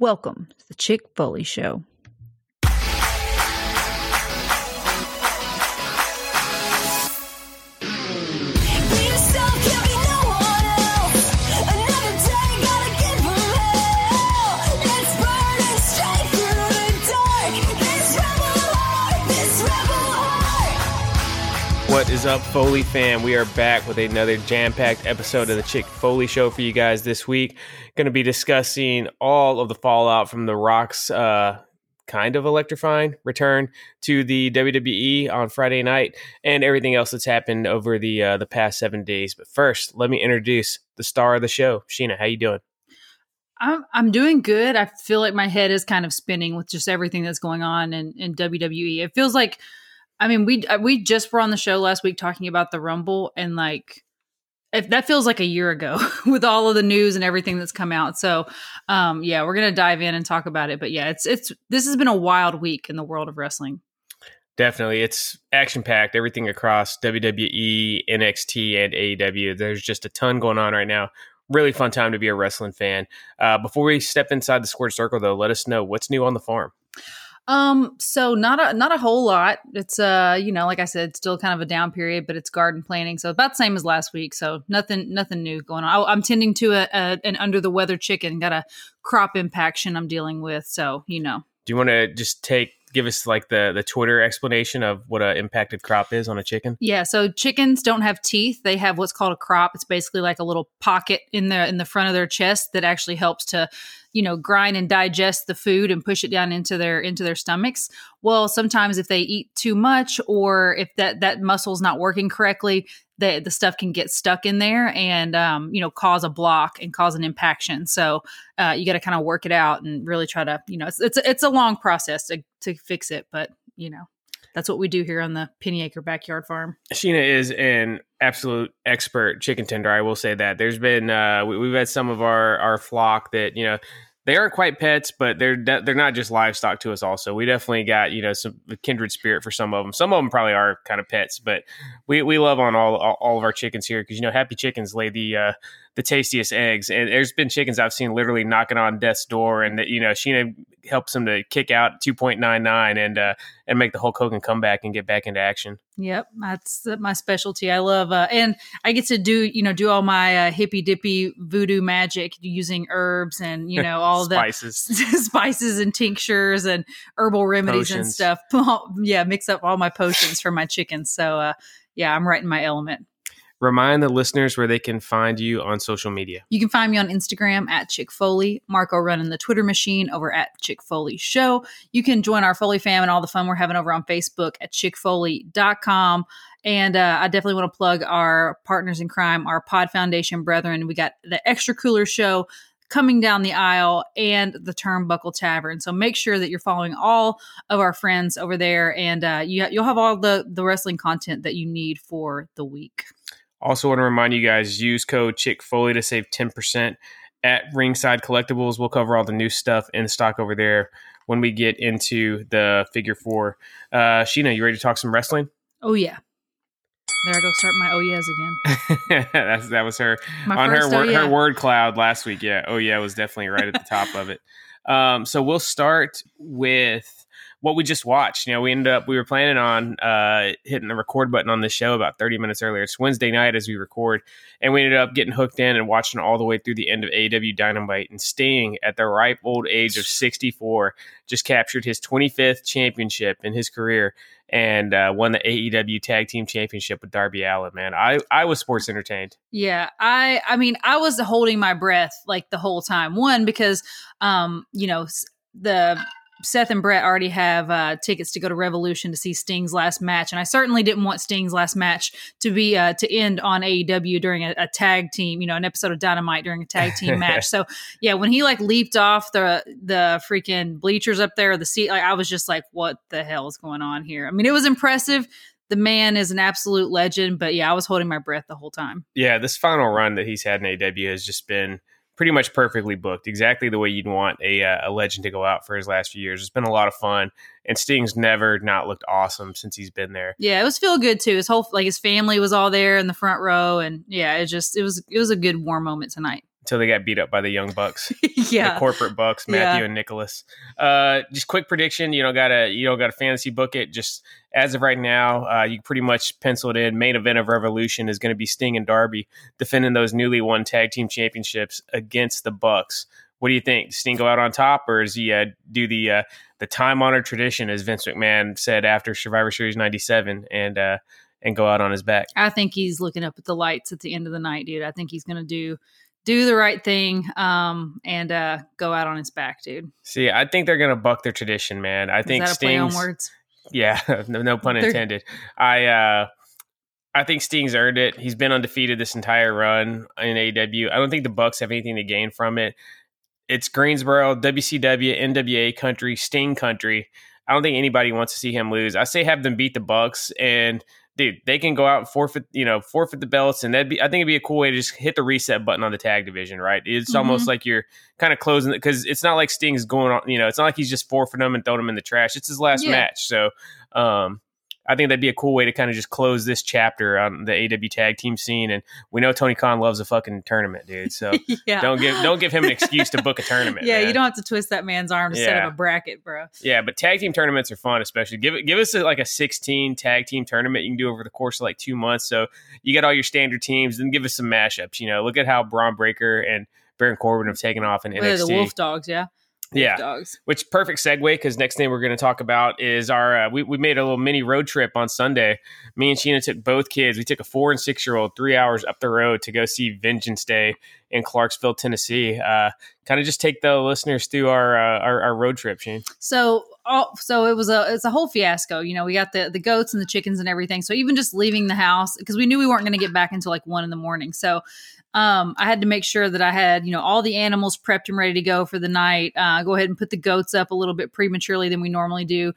Welcome to the Chick Foley Show. Is up, Foley fam? We are back with another jam packed episode of the Chick Foley Show for you guys this week. Going to be discussing all of the fallout from The Rock's uh, kind of electrifying return to the WWE on Friday night and everything else that's happened over the uh, the past seven days. But first, let me introduce the star of the show, Sheena. How you doing? I'm I'm doing good. I feel like my head is kind of spinning with just everything that's going on in, in WWE. It feels like I mean, we uh, we just were on the show last week talking about the Rumble, and like, if that feels like a year ago with all of the news and everything that's come out. So, um, yeah, we're gonna dive in and talk about it. But yeah, it's it's this has been a wild week in the world of wrestling. Definitely, it's action packed. Everything across WWE, NXT, and AEW. There's just a ton going on right now. Really fun time to be a wrestling fan. Uh, before we step inside the squared circle, though, let us know what's new on the farm. Um, so not a not a whole lot. It's uh, you know, like I said, still kind of a down period, but it's garden planting, so about the same as last week. So nothing nothing new going on. I, am tending to a, a, an under the weather chicken. Got a crop impaction I'm dealing with, so you know. Do you want to just take give us like the the Twitter explanation of what a impacted crop is on a chicken? Yeah, so chickens don't have teeth; they have what's called a crop. It's basically like a little pocket in the in the front of their chest that actually helps to you know grind and digest the food and push it down into their into their stomachs well sometimes if they eat too much or if that that muscle's not working correctly the, the stuff can get stuck in there and um, you know cause a block and cause an impaction so uh, you got to kind of work it out and really try to you know it's it's, it's a long process to, to fix it but you know that's what we do here on the Penny Acre Backyard Farm. Sheena is an absolute expert chicken tender. I will say that. There's been uh, we, have had some of our our flock that you know they aren't quite pets, but they're de- they're not just livestock to us. Also, we definitely got you know some kindred spirit for some of them. Some of them probably are kind of pets, but we, we love on all all of our chickens here because you know happy chickens lay the uh, the tastiest eggs. And there's been chickens I've seen literally knocking on death's door, and that you know Sheena helps them to kick out two point nine nine and uh, and make the Hulk Hogan come back and get back into action. Yep, that's my specialty. I love, uh, and I get to do you know do all my uh, hippy dippy voodoo magic using herbs and you know all spices. the spices spices and tinctures and herbal remedies potions. and stuff. yeah, mix up all my potions for my chickens. So uh, yeah, I'm right in my element remind the listeners where they can find you on social media. You can find me on Instagram at Chick Foley, Marco running the Twitter machine over at Chick Foley Show. You can join our Foley fam and all the fun we're having over on Facebook at chickfoley.com. And uh, I definitely want to plug our partners in crime, our Pod Foundation brethren. We got the Extra Cooler Show coming down the aisle and the Turnbuckle Tavern. So make sure that you're following all of our friends over there, and uh, you, you'll have all the the wrestling content that you need for the week. Also, want to remind you guys use code Chick Foley to save 10% at Ringside Collectibles. We'll cover all the new stuff in stock over there when we get into the figure four. Uh, Sheena, you ready to talk some wrestling? Oh, yeah. There I go, start my oh yes again. That's that was her my on her oh, yeah. her word cloud last week. Yeah, oh yeah it was definitely right at the top of it. Um, so we'll start with what we just watched. You know, we ended up we were planning on uh, hitting the record button on this show about 30 minutes earlier. It's Wednesday night as we record, and we ended up getting hooked in and watching all the way through the end of AEW Dynamite. And Sting, at the ripe old age of 64, just captured his 25th championship in his career and uh, won the AEW Tag Team Championship with Darby Allin. Man, I I was sports entertained. Yeah, I I mean I was holding my breath like the whole time. One because um you know the Seth and Brett already have uh, tickets to go to Revolution to see Sting's last match, and I certainly didn't want Sting's last match to be uh, to end on AEW during a, a, tag team, you know, an episode of Dynamite during a tag team match. So yeah, when he like leaped off the the freaking bleachers up there, the seat, like I was just like, what the hell is going on here? I mean, it was impressive. The man is an absolute legend, but yeah, I was holding my breath the whole time. Yeah, this final run that he's had in AEW has just been pretty much perfectly booked, exactly the way you'd want a, uh, a legend to go out for his last few years. It's been a lot of fun, and Sting's never not looked awesome since he's been there. Yeah, it was feel good too. His whole like his family was all there in the front row, and yeah, it just it was it was a good warm moment tonight until they got beat up by the young bucks. yeah, the corporate bucks, Matthew yeah. and Nicholas. Uh, just quick prediction. You don't got to you don't got to fantasy book it. Just as of right now, uh, you pretty much penciled in. Main event of Revolution is going to be Sting and Darby defending those newly won tag team championships against the Bucks. What do you think? Sting go out on top, or does he uh, do the uh, the time honored tradition, as Vince McMahon said after Survivor Series '97, and uh, and go out on his back? I think he's looking up at the lights at the end of the night, dude. I think he's going to do do the right thing um, and uh, go out on his back, dude. See, I think they're going to buck their tradition, man. I Is think Sting's words. Yeah, no, no pun intended. I uh, I think Sting's earned it. He's been undefeated this entire run in AW. I don't think the Bucks have anything to gain from it it's Greensboro, WCW, NWA country, Sting country. I don't think anybody wants to see him lose. I say have them beat the Bucks and dude, they can go out and forfeit, you know, forfeit the belts, and that'd be. I think it'd be a cool way to just hit the reset button on the tag division, right? It's mm-hmm. almost like you're kind of closing it because it's not like Sting's going on. You know, it's not like he's just forfeiting them and throwing them in the trash. It's his last yeah. match, so um, I think that'd be a cool way to kind of just close this chapter on the AW tag team scene. And we know Tony Khan loves a fucking tournament, dude. So yeah. don't give don't give him an excuse to book a tournament. yeah, man. you don't have to twist that man's arm to yeah. set up a bracket, bro. Yeah, but tag team tournaments are fun, especially give it give us a, like a sixteen tag team tournament you can do over the course of like two months. So you got all your standard teams, then give us some mashups. You know, look at how Bron Breakker and Baron Corbin have taken off in NXT. The Wolf Dogs, yeah yeah. Dogs. Which perfect segue because next thing we're going to talk about is our uh, we, we made a little mini road trip on sunday. Me and sheena took both kids. We took a four and six year old three hours up the road to go see vengeance day in clarksville tennessee. Uh, kind of just take the listeners through our uh, our, our, road trip shane so oh, so it was a it's a whole fiasco. You know we got the the goats and the chickens and everything. So even just leaving the house because we knew we weren't going to get back until like one in the morning. So um, I had to make sure that I had, you know, all the animals prepped and ready to go for the night. Uh, go ahead and put the goats up a little bit prematurely than we normally do.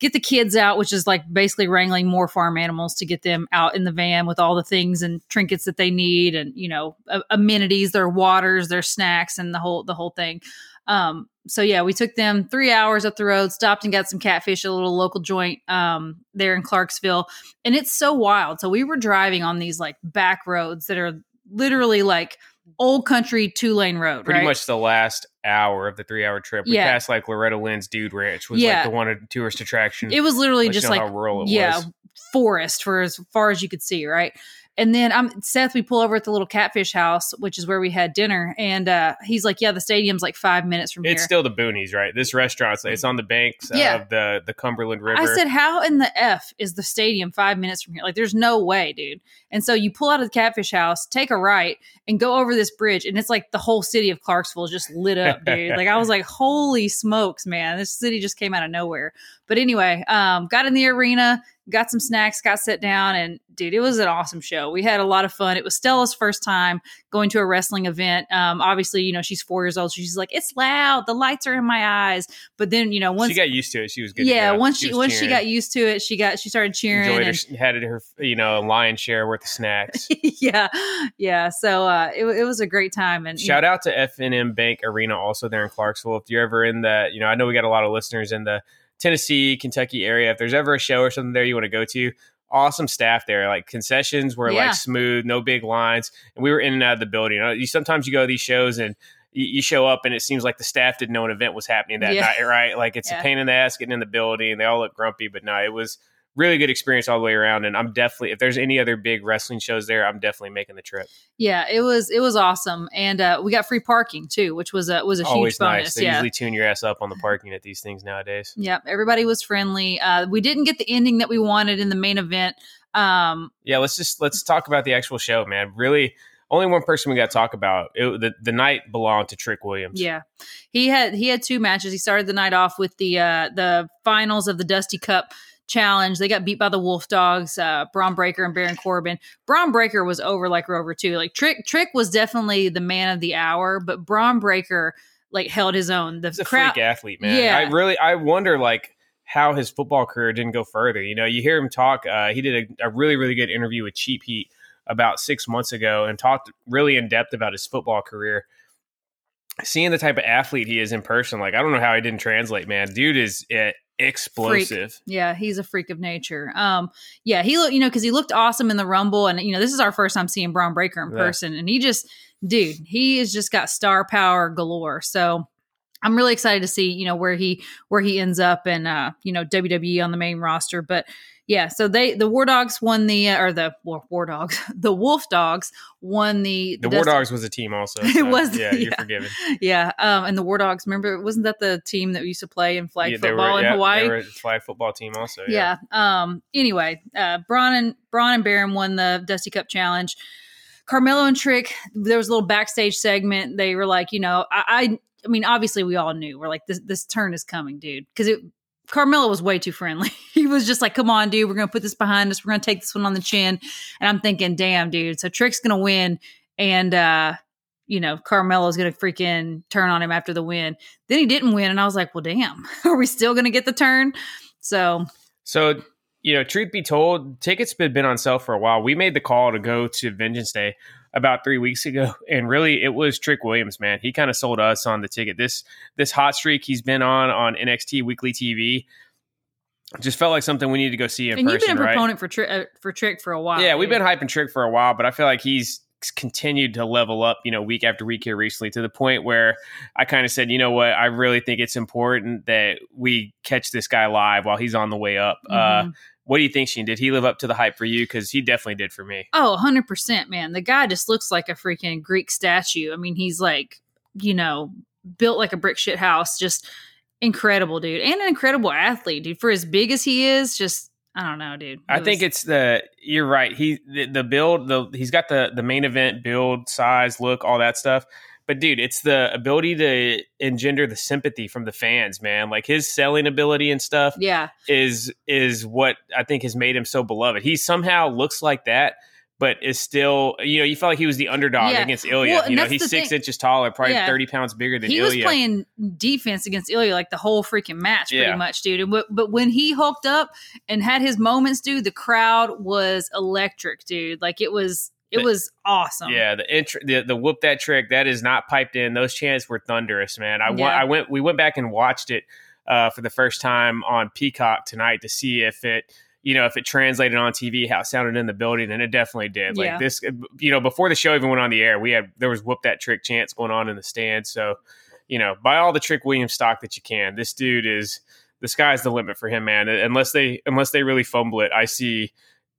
Get the kids out, which is like basically wrangling more farm animals to get them out in the van with all the things and trinkets that they need, and you know, amenities, their waters, their snacks, and the whole the whole thing. Um, so yeah, we took them three hours up the road, stopped and got some catfish at a little local joint um, there in Clarksville, and it's so wild. So we were driving on these like back roads that are literally like old country two lane road. Pretty right? much the last hour of the three hour trip. We yeah. passed like Loretta Lynn's Dude Ranch was yeah. like the one tourist attraction. It was literally just like rural yeah, was. forest for as far as you could see, right? And then I'm Seth. We pull over at the little catfish house, which is where we had dinner, and uh, he's like, "Yeah, the stadium's like five minutes from it's here." It's still the boonies, right? This restaurant's it's on the banks yeah. of the the Cumberland River. I said, "How in the f is the stadium five minutes from here? Like, there's no way, dude." And so you pull out of the catfish house, take a right, and go over this bridge, and it's like the whole city of Clarksville is just lit up, dude. like I was like, "Holy smokes, man! This city just came out of nowhere." But anyway, um, got in the arena got some snacks, got set down, and dude, it was an awesome show. We had a lot of fun. It was Stella's first time going to a wrestling event. Um, obviously, you know, she's four years old. So she's like, it's loud. The lights are in my eyes. But then, you know, once she got used to it, she was good. Yeah. Once she, she once cheering. she got used to it, she got, she started cheering and her, had her, you know, lion share worth of snacks. yeah. Yeah. So, uh, it, it was a great time. And shout out to F&M Bank Arena also there in Clarksville. If you're ever in the, you know, I know we got a lot of listeners in the, Tennessee, Kentucky area, if there's ever a show or something there you want to go to, awesome staff there. Like concessions were yeah. like smooth, no big lines, and we were in and out of the building. You know, you sometimes you go to these shows and you, show up and it seems like the staff didn't know an event was happening that yeah. night, right? Like it's yeah. a pain in the ass getting in the building. And they all look grumpy, but no, it was really good experience all the way around. And I'm definitely, if there's any other big wrestling shows there, I'm definitely making the trip. Yeah, it was it was awesome, and uh, we got free parking too, which was a was a Always huge bonus. Nice. They yeah. usually tune your ass up on the parking at these things nowadays. Yeah, everybody was friendly. Uh, we didn't get the ending that we wanted in the main event. Um, yeah, let's just let's talk about the actual show, man. Really, only one person we got to talk about. It, the the night belonged to Trick Williams. Yeah, he had he had two matches. He started the night off with the uh, the finals of the Dusty Cup challenge. They got beat by the Wolf Dogs, uh, Bron Breakker and Baron Corbin. Bron Breakker was over like Rover too. Like Trick Trick was definitely the man of the hour, but Bron Breakker like held his own. The He's a crowd, freak athlete, man. Yeah. I really I wonder like how his football career didn't go further. You know, you hear him talk. Uh, he did a, a really really good interview with Cheap Heat about six months ago and talked really in depth about his football career seeing the type of athlete he is in person, like I don't know how he didn't translate, man. Dude is explosive. Freak. Yeah, he's a freak of nature. Um, yeah, he looked, you know, because he looked awesome in the Rumble, and you know, this is our first time seeing Bron Breakker in yeah. person, and he just, dude, he has just got star power galore. So I'm really excited to see, you know, where he where he ends up and uh, you know, WWE on the main roster. But yeah, so they the War Dogs won the uh, or the War, War Dogs, the Wolf Dogs won the the, the War Dogs was a team also. So, it was yeah, you're forgiven. Yeah, um, and the War Dogs. Remember, wasn't that the team that we used to play in flag yeah, football were, in yeah, Hawaii? They were a flag football team also. Yeah. yeah. Um. Anyway, uh, Bron and Bron and Baron won the Dusty Cup Challenge. Carmelo and Trick, there was a little backstage segment. They were like, you know, I, I mean, obviously we all knew we're like this this turn is coming, dude. Because it Carmelo was way too friendly. he was just like, "Come on, dude, we're gonna put this behind us. We're gonna take this one on the chin." And I'm thinking, "Damn, dude." So Trick's gonna win, and uh, you know, Carmelo's gonna freaking turn on him after the win. Then he didn't win, and I was like, "Well, damn, are we still gonna get the turn?" So, so you know, truth be told, tickets had been on sale for a while. We made the call to go to Vengeance Day about three weeks ago, and really it was Trick Williams, man. He kind of sold us on the ticket. This this hot streak he's been on on NXT Weekly TV just felt like something we need to go see in and person. you've been a right? proponent for Trick uh, for Trick for a while. Yeah, dude. we've been hyping Trick for a while, but I feel like he's continued to level up, you know, week after week here recently to the point where I kind of said, you know what, I really think it's important that we catch this guy live while he's on the way up. Uh, mm-hmm. Uh, what do you think, Sheen? Did he live up to the hype for you? Because he definitely did for me. Oh, 100%, man. The guy just looks like a freaking Greek statue. I mean, he's like, you know, built like a brick shit house. Just incredible, dude. And an incredible athlete, dude. For as big as he is, just I don't know, dude. It I was, think it's the you're right. He the, the build the he's got the the main event build, size, look, all that stuff. But dude, it's the ability to engender the sympathy from the fans, man. Like his selling ability and stuff, yeah, is is what I think has made him so beloved. He somehow looks like that, but is still, you know, you felt like he was the underdog yeah. against Ilya. Well, you know, he's six thing. inches taller, probably yeah. 30 pounds bigger than he Ilya. was playing defense against Ilya like the whole freaking match, pretty yeah. much, dude. And, but when he hulked up and had his moments, dude, the crowd was electric, dude. Like it was it was awesome. Yeah, the, int- the the whoop that trick that is not piped in. Those chants were thunderous, man. I, yeah. I went we went back and watched it uh, for the first time on Peacock tonight to see if it you know if it translated on TV how it sounded in the building, and it definitely did. Like yeah. this, you know, before the show even went on the air, we had there was whoop that trick chants going on in the stand. So, you know, buy all the Trick Williams stock that you can. This dude is the sky's the limit for him, man. Unless they unless they really fumble it, I see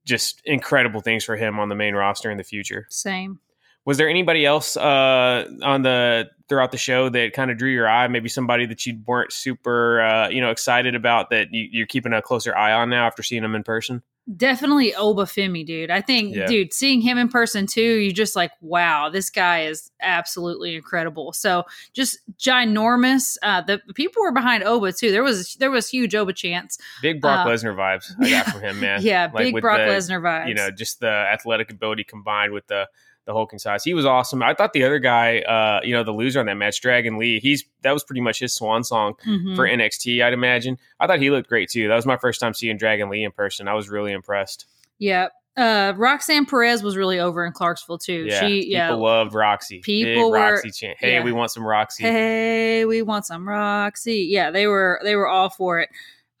just incredible things for him on the main roster in the future. Same. Was there anybody else uh, on the throughout the show that kind of drew your eye? Maybe somebody that you weren't super, uh, you know, excited about that you, you're keeping a closer eye on now after seeing him in person. Definitely Oba Obafemi, dude. I think, yeah. dude, seeing him in person too, you're just like, wow, this guy is absolutely incredible. So just ginormous. Uh, the people were behind Oba too. There was there was huge Oba chance. Big Brock uh, Lesnar vibes I got from him, man. Yeah, like big Brock Lesnar vibes. You know, just the athletic ability combined with the the hulking size. He was awesome. I thought the other guy, uh, you know, the loser on that match, Dragon Lee, he's that was pretty much his swan song mm-hmm. for NXT. I'd imagine. I thought he looked great too. That was my first time seeing Dragon Lee in person. I was really impressed. Yeah. Uh, Roxanne Perez was really over in Clarksville too. Yeah, she, people yeah, loved Roxy. People Big were, Roxy chant. Hey, yeah. we want some Roxy. Hey, we want some Roxy. Yeah, they were they were all for it.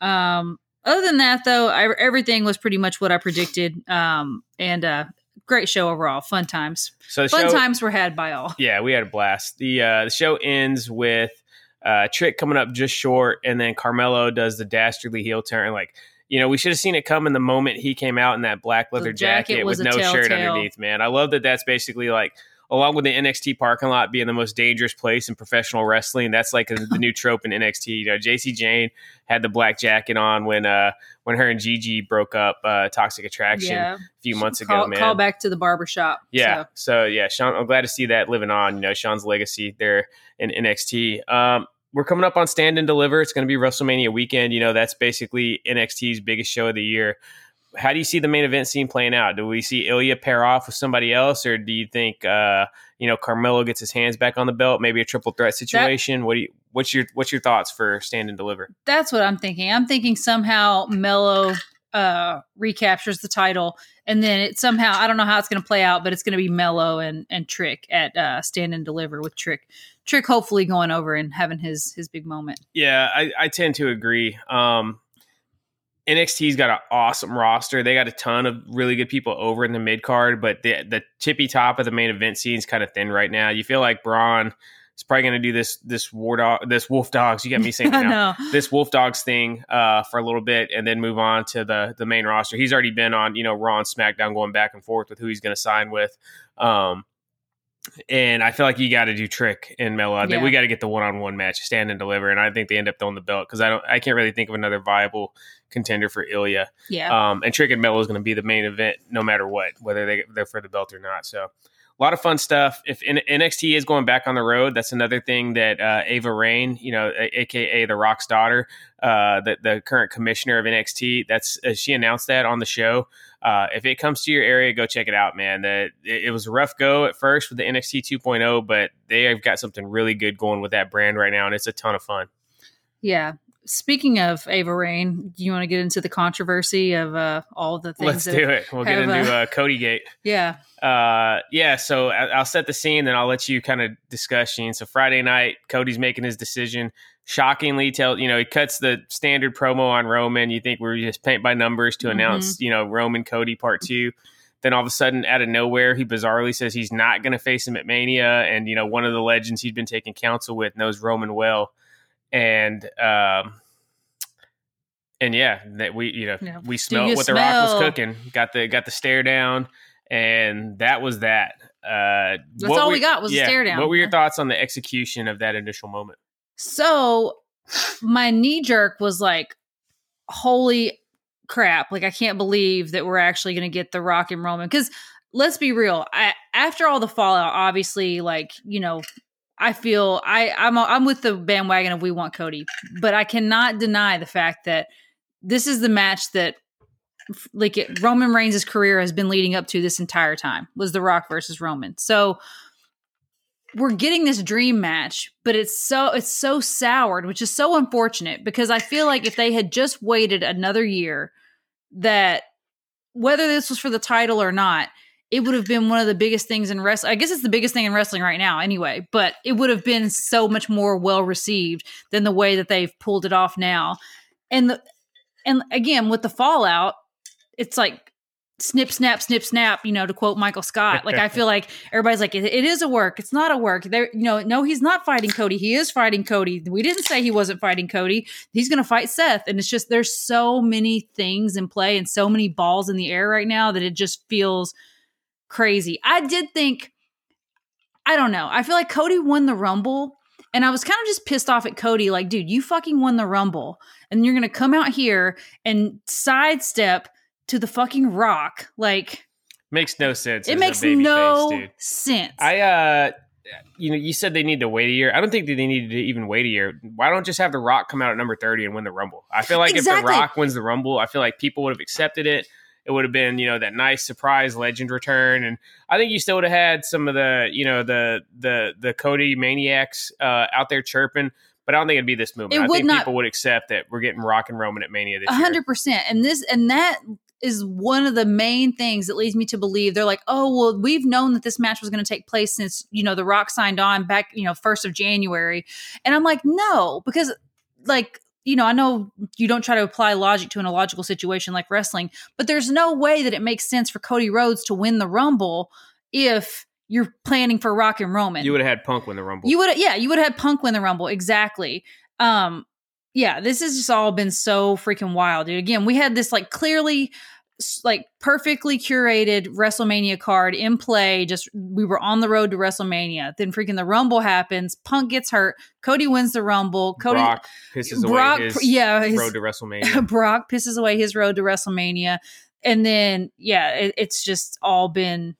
Um, other than that, though, I, everything was pretty much what I predicted. Um, and uh, great show overall. Fun times. So fun show, times were had by all. Yeah, we had a blast. The uh, the show ends with uh, Trick coming up just short, and then Carmelo does the dastardly heel turn. Like you know, we should have seen it come in the moment he came out in that black leather jacket, jacket with no shirt underneath. Man, I love that. That's basically like along with the NXT parking lot being the most dangerous place in professional wrestling. That's like a, the new trope in NXT. You know, Jacy Jayne had the black jacket on when uh when her and Gigi broke up uh Toxic Attraction yeah. a few months call, ago, man. Call back to the barbershop. Yeah. So. so yeah, Sean I'm glad to see that living on, you know, Sean's legacy there in NXT. Um we're coming up on Stand and Deliver. It's going to be WrestleMania weekend. You know, that's basically NXT's biggest show of the year how do you see the main event scene playing out? Do we see Ilya pair off with somebody else, or do you think uh, you know Carmelo gets his hands back on the belt, maybe a triple threat situation? That, what do you what's your what's your thoughts for stand and deliver? That's what I'm thinking. I'm thinking somehow Melo uh, recaptures the title, and then it somehow I don't know how it's going to play out, but it's going to be Melo and and Trick at uh, Stand and Deliver with Trick. Trick hopefully going over and having his his big moment. Yeah, I, I tend to agree. Um, NXT's got an awesome roster. They got a ton of really good people over in the mid card, but the the tippy top of the main event scene is kind of thin right now. You feel like Bron is probably going to do this this war dog this wolf dogs. You got me saying now this wolf dogs thing uh, for a little bit, and then move on to the the main roster. He's already been on you know Raw and SmackDown, going back and forth with who he's going to sign with. Um, and I feel like you got to do Trick and Melo. I think yeah. we got to get the one on one match, stand and deliver. And I think they end up throwing the belt because I don't, I can't really think of another viable contender for Ilya. Yeah. Um, and Trick and Melo is going to be the main event no matter what, whether they they're for the belt or not. So a lot of fun stuff. If NXT is going back on the road, that's another thing that uh, Ava Raine, you know, aka the Rock's daughter, uh, the the current commissioner of NXT, that's uh, she announced that on the show. Uh, if it comes to your area, go check it out, man. The, it, it, was a rough go at first with the NXT 2.0, but they have got something really good going with that brand right now, and it's a ton of fun. Yeah, speaking of Ava Raine, do you want to get into the controversy of uh, all the things? Let's do it. We'll get into uh, uh, Cody Gate. Yeah. Uh, yeah. So I'll set the scene, then I'll let you kind of discuss. Sheen. So Friday night, Cody's making his decision. Shockingly, tell you know he cuts the standard promo on Roman. You think we're just paint by numbers to mm-hmm. announce you know Roman Cody part two. Then all of a sudden, out of nowhere, he bizarrely says he's not going to face him at Mania, and you know one of the legends he's been taking counsel with knows Roman well and um, and yeah, that we you know yeah. we smelled what smell? the Rock was cooking. Got the got the stare down, and that was that. Uh, That's all we, we got was yeah, a stare down. What were your thoughts on the execution of that initial moment? So, my knee jerk was like, "Holy crap!" Like I can't believe that we're actually going to get the Rock and Roman because let's be real. I, after all the fallout, obviously, like you know, I feel I I'm I'm with the bandwagon of we want Cody, but I cannot deny the fact that this is the match that like it, Roman Reigns' career has been leading up to this entire time was The Rock versus Roman. So we're getting this dream match, but it's so it's so soured, which is so unfortunate because I feel like if they had just waited another year, that whether this was for the title or not, it would have been one of the biggest things in wrestling. I guess it's the biggest thing in wrestling right now, anyway. But it would have been so much more well received than the way that they've pulled it off now. And the and again with the fallout, it's like snip snap snip snap you know to quote michael scott like i feel like everybody's like it, it is a work it's not a work there you know no he's not fighting cody he is fighting cody we didn't say he wasn't fighting cody he's gonna fight seth and it's just there's so many things in play and so many balls in the air right now that it just feels crazy. I did think, I don't know. I feel like Cody won the Rumble. And I was kind of just pissed off at Cody, like, dude, you fucking won the Rumble. And you're going to come out here and sidestep to the fucking rock. Like, makes no sense. It makes no face, sense. I, uh, you know, you said they need to wait a year. I don't think that they needed to even wait a year. Why don't just have The Rock come out at number 30 and win the Rumble? I feel like exactly. if The Rock wins the Rumble, I feel like people would have accepted it it would have been you know that nice surprise legend return and i think you still would have had some of the you know the the the cody maniacs uh, out there chirping but I don't think it'd be this movement. It I think not, people would accept that we're getting Rock and Roman at Mania this 100%. year. 100%. And this and that is one of the main things that leads me to believe they're like, "Oh, well, we've known that this match was going to take place since, you know, The Rock signed on back, you know, 1st of January." And I'm like, "No, because like you know, I know you don't try to apply logic to an illogical situation like wrestling, but there's no way that it makes sense for Cody Rhodes to win the Rumble if you're planning for Rock and Roman. You would have had Punk win the Rumble. You would, yeah, you would have had Punk win the Rumble exactly. Um, yeah, this has just all been so freaking wild, dude. Again, we had this like clearly like perfectly curated WrestleMania card in play. Just we were on the road to WrestleMania. Then freaking the Rumble happens. Punk gets hurt. Cody wins the Rumble. Cody Brock pisses Brock, away his yeah, his, road to WrestleMania. Brock pisses away his road to WrestleMania, and then yeah, it, it's just all been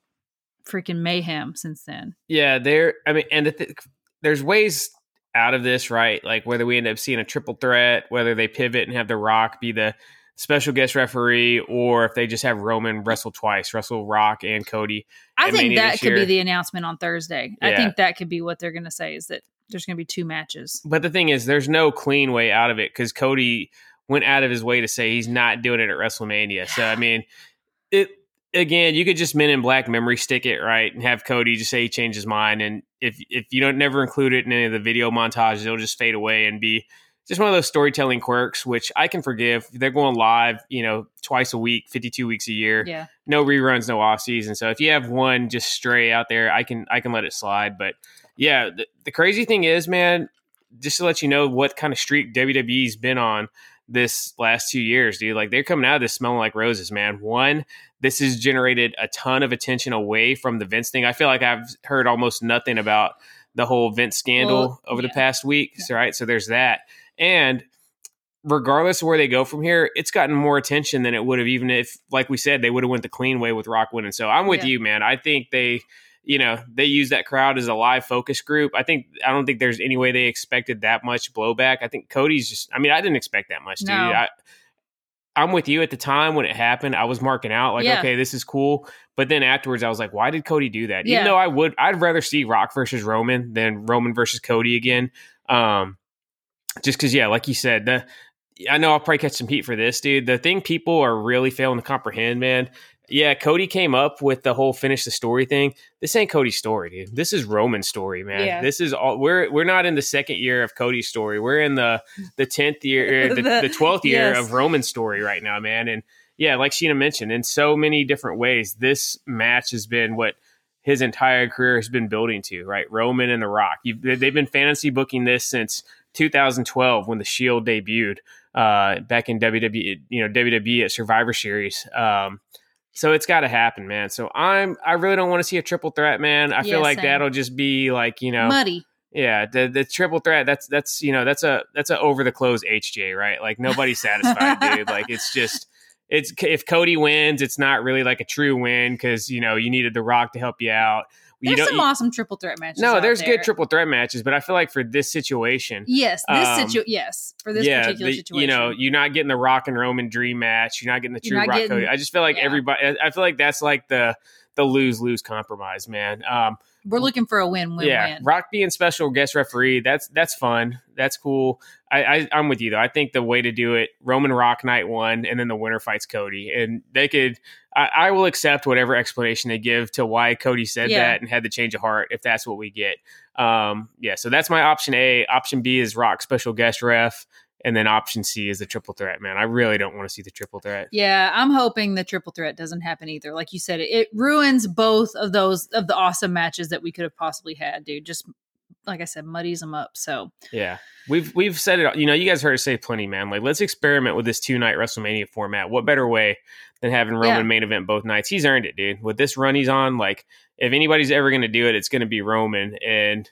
freaking mayhem since then. Yeah, there. I mean, and the th- there's ways out of this, right? Like whether we end up seeing a triple threat, whether they pivot and have The Rock be the special guest referee or if they just have Roman wrestle twice, wrestle Rock and Cody. I think that could year. be the announcement on Thursday. Yeah. I think that could be what they're going to say is that there's going to be two matches. But the thing is, there's no clean way out of it because Cody went out of his way to say he's not doing it at WrestleMania. So I mean, it again, you could just Men in Black memory stick it right and have Cody just say he changed his mind, and if if you don't never include it in any of the video montages, it'll just fade away and be just one of those storytelling quirks, which I can forgive. They're going live, you know, twice a week, 52 weeks a year. Yeah. No reruns, no off season. So if you have one just stray out there, I can I can let it slide. But yeah, the, the crazy thing is, man, just to let you know what kind of streak WWE's been on this last two years, dude. Like they're coming out of this smelling like roses, man. One, this has generated a ton of attention away from the Vince thing. I feel like I've heard almost nothing about the whole Vince scandal well, over yeah. the past week. Yeah. Right. So there's that. And regardless of where they go from here, it's gotten more attention than it would have even if, like we said, they would have went the clean way with Rock winning. So I'm with yeah. you, man. I think they, you know, they use that crowd as a live focus group. I think I don't think there's any way they expected that much blowback. I think Cody's just. I mean, I didn't expect that much, dude. I, I'm with you at the time when it happened. I was marking out like, yeah. okay, this is cool. But then afterwards, I was like, why did Cody do that? Yeah. Even though I would, I'd rather see Rock versus Roman than Roman versus Cody again. Um, just because, yeah, like you said, the I know I'll probably catch some heat for this, dude. The thing people are really failing to comprehend, man. Yeah, Cody came up with the whole finish the story thing. This ain't Cody's story, dude. This is Roman's story, man. Yeah. This is all we're we're not in the second year of Cody's story. We're in the the tenth year, the, the twelfth year yes. of Roman's story right now, man. And yeah, like Sheena mentioned, in so many different ways, this match has been what his entire career has been building to, right? Roman and The Rock. You've, they've been fantasy booking this since 2012 when the Shield debuted uh, back in WWE, you know, WWE at Survivor Series. Um, so it's got to happen, man. So I'm, I really don't want to see a triple threat, man. I yeah, feel like same. that'll just be like, you know, muddy. Yeah, the the triple threat. That's that's you know that's a that's a over the close HJ, right? Like nobody's satisfied, dude. Like it's just it's if Cody wins, it's not really like a true win because you know you needed The Rock to help you out. You there's some awesome triple threat matches. No, there's there. good triple threat matches, but I feel like for this situation, yes, this um, situ- yes, for this yeah, particular the, situation, you know, you're not getting the Rock and Roman dream match. You're not getting the true Rock getting. I just feel like yeah. everybody. I feel like that's like the the lose lose compromise, man. Um, we're looking for a win win yeah, win. Rock being special guest referee, that's that's fun. That's cool. I, I I'm with you though. I think the way to do it, Roman Rock night one, and then the winner fights Cody, and they could. I, I will accept whatever explanation they give to why Cody said yeah. that and had the change of heart if that's what we get. Um, yeah, so that's my option A. Option B is Rock special guest ref. And then option C is the triple threat, man. I really don't want to see the triple threat. Yeah, I'm hoping the triple threat doesn't happen either. Like you said, it ruins both of those of the awesome matches that we could have possibly had, dude. Just like I said, muddies them up. So yeah, we've we've said it. You know, you guys heard us say plenty, man. Like let's experiment with this two night WrestleMania format. What better way than having Roman yeah. main event both nights? He's earned it, dude. With this run he's on, like if anybody's ever going to do it, it's going to be Roman. And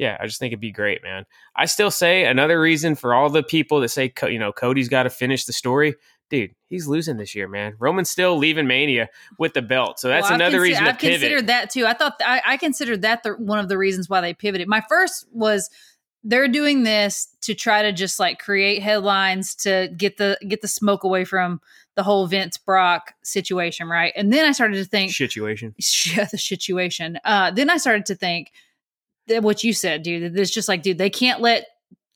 yeah, I just think it'd be great, man. I still say another reason for all the people that say, you know, Cody's got to finish the story. Dude, he's losing this year, man. Roman's still leaving Mania with the belt, so that's well, another reason I've pivot. considered that too. I thought I, I considered that the, one of the reasons why they pivoted. My first was they're doing this to try to just like create headlines to get the get the smoke away from the whole Vince Brock situation, right? And then I started to think situation, yeah, the situation. Uh, then I started to think what you said, dude. It's just like, dude, they can't let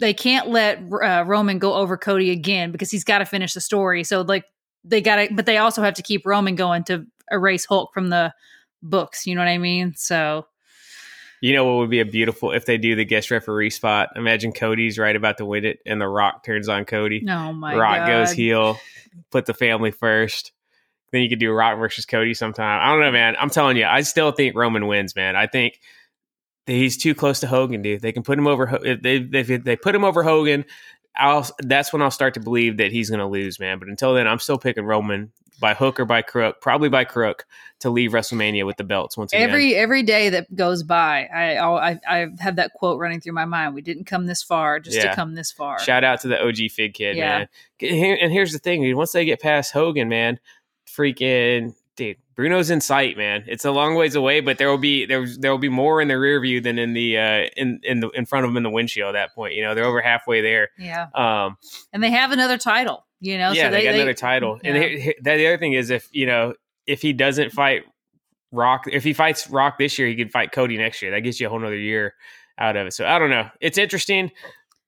they can't let uh, Roman go over Cody again because he's got to finish the story. So like they got to, but they also have to keep Roman going to erase Hulk from the books. You know what I mean? So. You know what would be a beautiful if they do the guest referee spot? Imagine Cody's right about to win it, and The Rock turns on Cody. Oh my God. Rock God. goes heel, put the family first. Then you could do Rock versus Cody sometime. I don't know, man. I'm telling you, I still think Roman wins, man. I think he's too close to Hogan, dude. They can put him over. If they if they put him over Hogan, I'll that's when I'll start to believe that he's going to lose, man. But until then, I'm still picking Roman by hook or by crook, probably by crook, to leave WrestleMania with the belts once again. Every every day that goes by, I I I have that quote running through my mind. We didn't come this far just yeah. to come this far. Shout out to the OG Fig Kid, yeah. man. And here's the thing, dude. Once they get past Hogan, man, freaking Bruno's in sight, man. It's a long ways away, but there will be there there will be more in the rear view than in the uh, in in the in front of them in the windshield. At that point, you know, they're over halfway there. Yeah. Um, and they have another title. You know, yeah, so they, they got they, another title. Yeah. And the, the other thing is, if you know, if he doesn't fight Rock, if he fights Rock this year, he can fight Cody next year. That gets you a whole other year out of it. So I don't know. It's interesting.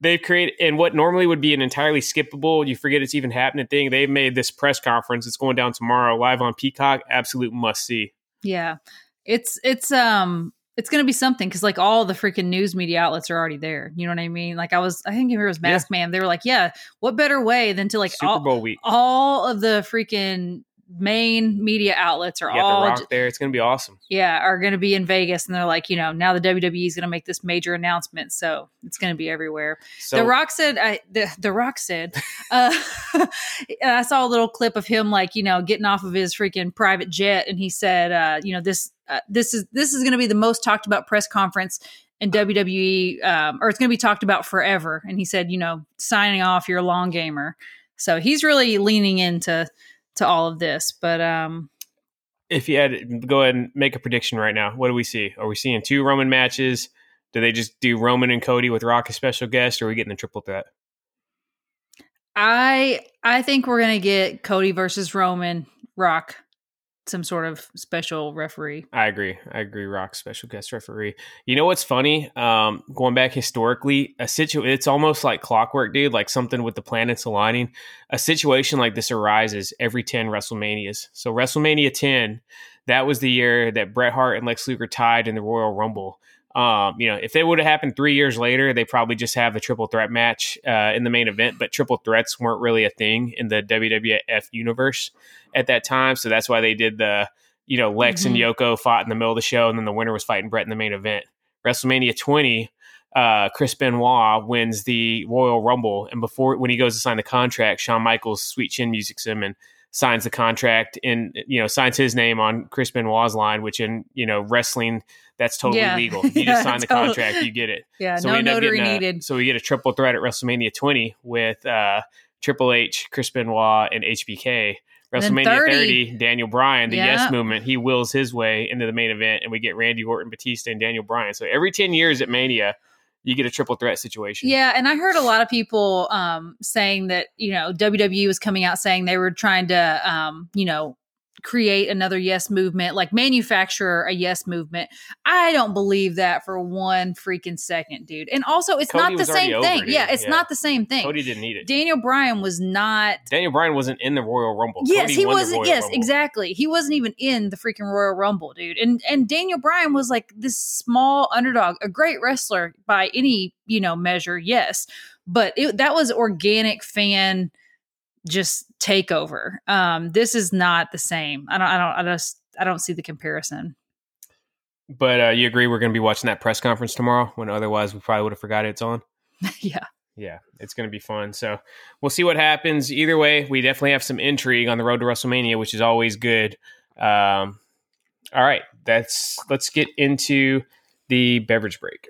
They've created and what normally would be an entirely skippable, you forget it's even happening thing. They've made this press conference. It's going down tomorrow live on Peacock. Absolute must see. Yeah, it's it's um it's going to be something because like all the freaking news media outlets are already there. You know what I mean? Like I was, I think it was Mask yeah. Man. They were like, yeah, what better way than to like Super all, Bowl week? All of the freaking main media outlets are all there. It's going to be awesome. Yeah, are going to be in Vegas, and they're like, you know, now the WWE is going to make this major announcement, so it's going to be everywhere. So, the Rock said, I, the the Rock said, uh, I saw a little clip of him like you know getting off of his freaking private jet, and he said, uh, you know, this uh, this is this is going to be the most talked about press conference in WWE, um, or it's going to be talked about forever. And he said, you know, signing off, you're a long gamer. So he's really leaning into to all of this. But um, if you had go ahead and make a prediction right now, what do we see? Are we seeing two Roman matches? Do they just do Roman and Cody with Rock as special guest, or are we getting a triple threat? I I think we're gonna get Cody versus Roman Rock some sort of special referee. I agree. I agree. Rock special guest referee. You know what's funny? Um, going back historically, a situ it's almost like clockwork, dude. Like something with the planets aligning. A situation like this arises every ten WrestleManias. So WrestleMania ten, that was the year that Bret Hart and Lex Luger tied in the Royal Rumble. Um, you know, if it would have happened three years later, they probably just have a triple threat match uh, in the main event. But triple threats weren't really a thing in the WWF universe at that time, so that's why they did the you know Lex mm-hmm. and Yoko fought in the middle of the show, and then the winner was fighting Bret in the main event. WrestleMania 20, uh, Chris Benoit wins the Royal Rumble, and before when he goes to sign the contract, Shawn Michaels sweet chin music's him and signs the contract and you know signs his name on Chris Benoit's line, which in you know wrestling that's totally yeah. legal. You yeah, just sign the totally. contract, you get it. Yeah, so no notary needed. A, so we get a triple threat at WrestleMania 20 with uh, Triple H, Chris Benoit, and HBK. WrestleMania 30, 30, Daniel Bryan, the Yes Movement, he wills his way into the main event, and we get Randy Orton, Batista, and Daniel Bryan. So every 10 years at Mania, you get a triple threat situation. Yeah, and I heard a lot of people um, saying that you know WWE was coming out saying they were trying to um, you know create another yes movement, like manufacture a yes movement. I don't believe that for one freaking second, dude. And also, it's Cody not the same thing. Over, yeah, it's yeah. not the same thing. Cody didn't need it. Daniel Bryan was not. Daniel Bryan wasn't in the Royal Rumble. Yes, Cody he wasn't. Yes, Rumble. exactly. He wasn't even in the freaking Royal Rumble, dude. And and Daniel Bryan was like this small underdog, a great wrestler by any you know measure. Yes, but it, that was organic fan just takeover. Um, this is not the same. I don't. I don't. I just. I don't see the comparison. But uh, you agree we're going to be watching that press conference tomorrow when otherwise we probably would have forgot it's on. yeah. Yeah, it's going to be fun. So we'll see what happens. Either way, we definitely have some intrigue on the road to WrestleMania, which is always good. Um, all right, that's let's get into the beverage break.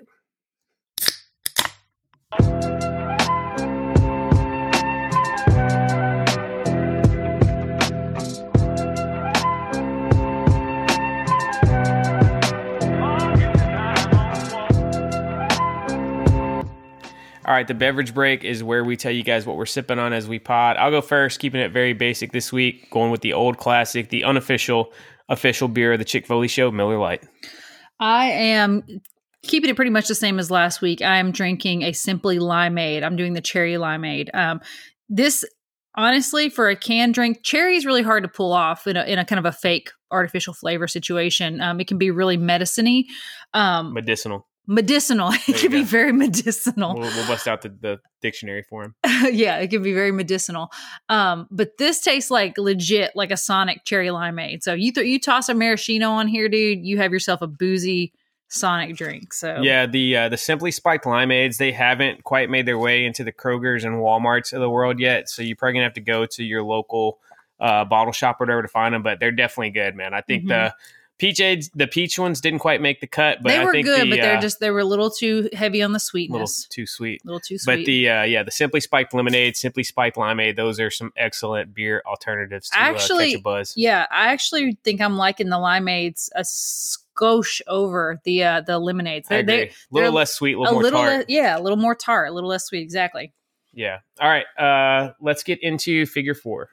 All right, the beverage break is where we tell you guys what we're sipping on as we pod. I'll go first, keeping it very basic this week, going with the old classic, the unofficial official beer of the Chick Foley Show, Miller Lite. I am keeping it pretty much the same as last week. I am drinking a Simply Limeade. I'm doing the cherry limeade. Um, this honestly, for a canned drink, cherry is really hard to pull off in a, in a kind of a fake artificial flavor situation. Um, it can be really medicine um, medicinal medicinal. It can be very medicinal. We'll, we'll, bust out the, the dictionary for him. yeah, it can be very medicinal. Um, but this tastes like legit, like a Sonic cherry limeade. So you th- you toss a maraschino on here, dude, you have yourself a boozy Sonic drink. So yeah, the uh, the simply spiked limeades they haven't quite made their way into the Krogers and WalMarts of the world yet. So you're probably gonna have to go to your local uh, bottle shop or whatever to find them. But they're definitely good, man. I think mm-hmm. the Peach aids, the peach ones didn't quite make the cut, but they were good, the, but they're uh, just they were a little too heavy on the sweetness, little too sweet, a little too sweet. But the uh, yeah, the simply spiked lemonade, simply spiked limeade, those are some excellent beer alternatives to actually, uh, catch a buzz. Yeah, I actually think I'm liking the limeades a skosh over the uh, the lemonades. They're, they're, a little less sweet, a little a more little tart. Le- yeah, a little more tart, a little less sweet. Exactly. Yeah. All right. Uh, let's get into figure four.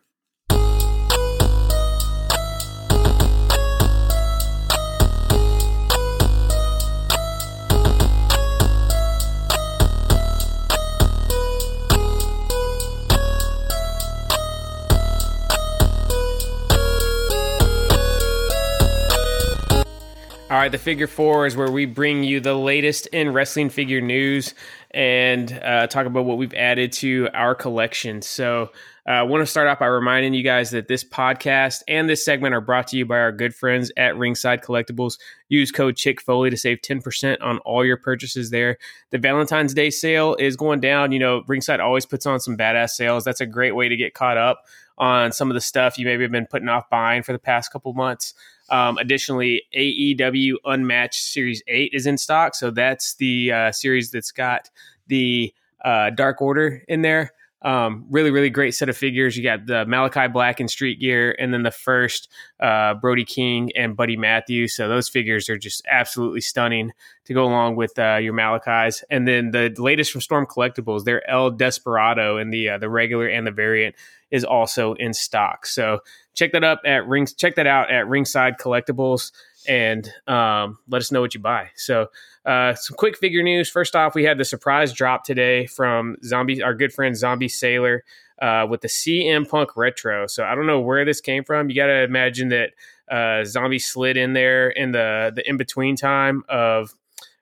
Right, the Figure Four is where we bring you the latest in wrestling figure news and uh, talk about what we've added to our collection. So, uh, I want to start off by reminding you guys that this podcast and this segment are brought to you by our good friends at Ringside Collectibles. Use code Chick Foley to save 10% on all your purchases there. The Valentine's Day sale is going down. You know, Ringside always puts on some badass sales. That's a great way to get caught up on some of the stuff you maybe have been putting off buying for the past couple months. Um, additionally, AEW Unmatched Series 8 is in stock. So that's the uh, series that's got the uh, Dark Order in there. Um, really, really great set of figures. You got the Malakai Black and Street Gear, and then the first uh, Brody King and Buddy Matthews. So those figures are just absolutely stunning to go along with uh, your Malakais. And then the latest from Storm Collectibles, their El Desperado and the uh, the regular and the variant is also in stock. So check that up at rings. Check that out at Ringside Collectibles, and um, let us know what you buy. So uh, some quick figure news. First off, we had the surprise drop today from Zombie, our good friend Zombie Sailor, uh, with the CM Punk retro. So I don't know where this came from. You got to imagine that uh, Zombie slid in there in the the in between time of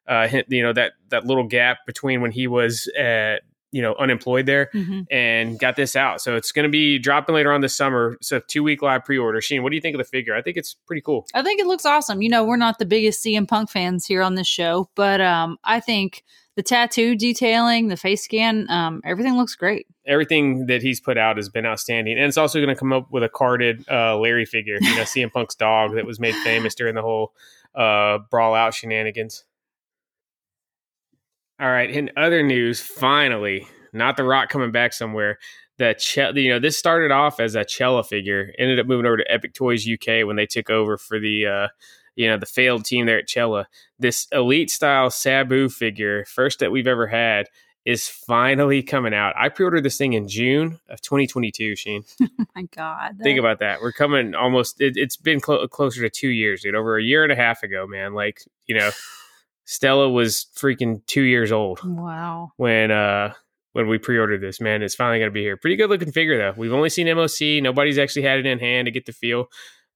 uh, you know that that little gap between when he was at you know unemployed there mm-hmm. and got this out. So it's going to be dropping later on this summer. So two week live pre-order. Sheen what do you think of the figure? I think it's pretty cool. I think it looks awesome. You know we're not the biggest cm punk fans here on this show but um i think the tattoo detailing the face scan um everything looks great. Everything that he's put out has been outstanding. And it's also going to come up with a carded uh larry figure you know cm punk's dog that was made famous during the whole uh brawl out shenanigans all right. In other news, finally, not the Rock coming back somewhere. The Ch- you know this started off as a Cella figure, ended up moving over to Epic Toys UK when they took over for the uh, you know the failed team there at Cella. This elite style Sabu figure, first that we've ever had, is finally coming out. I pre-ordered this thing in June of 2022. Sheen, oh my god! Think about that. We're coming almost. It, has been clo- closer to two years, dude. Over a year and a half ago, man. Like you know. Stella was freaking two years old. Wow. When uh when we pre-ordered this, man, it's finally gonna be here. Pretty good looking figure though. We've only seen MOC. Nobody's actually had it in hand to get the feel.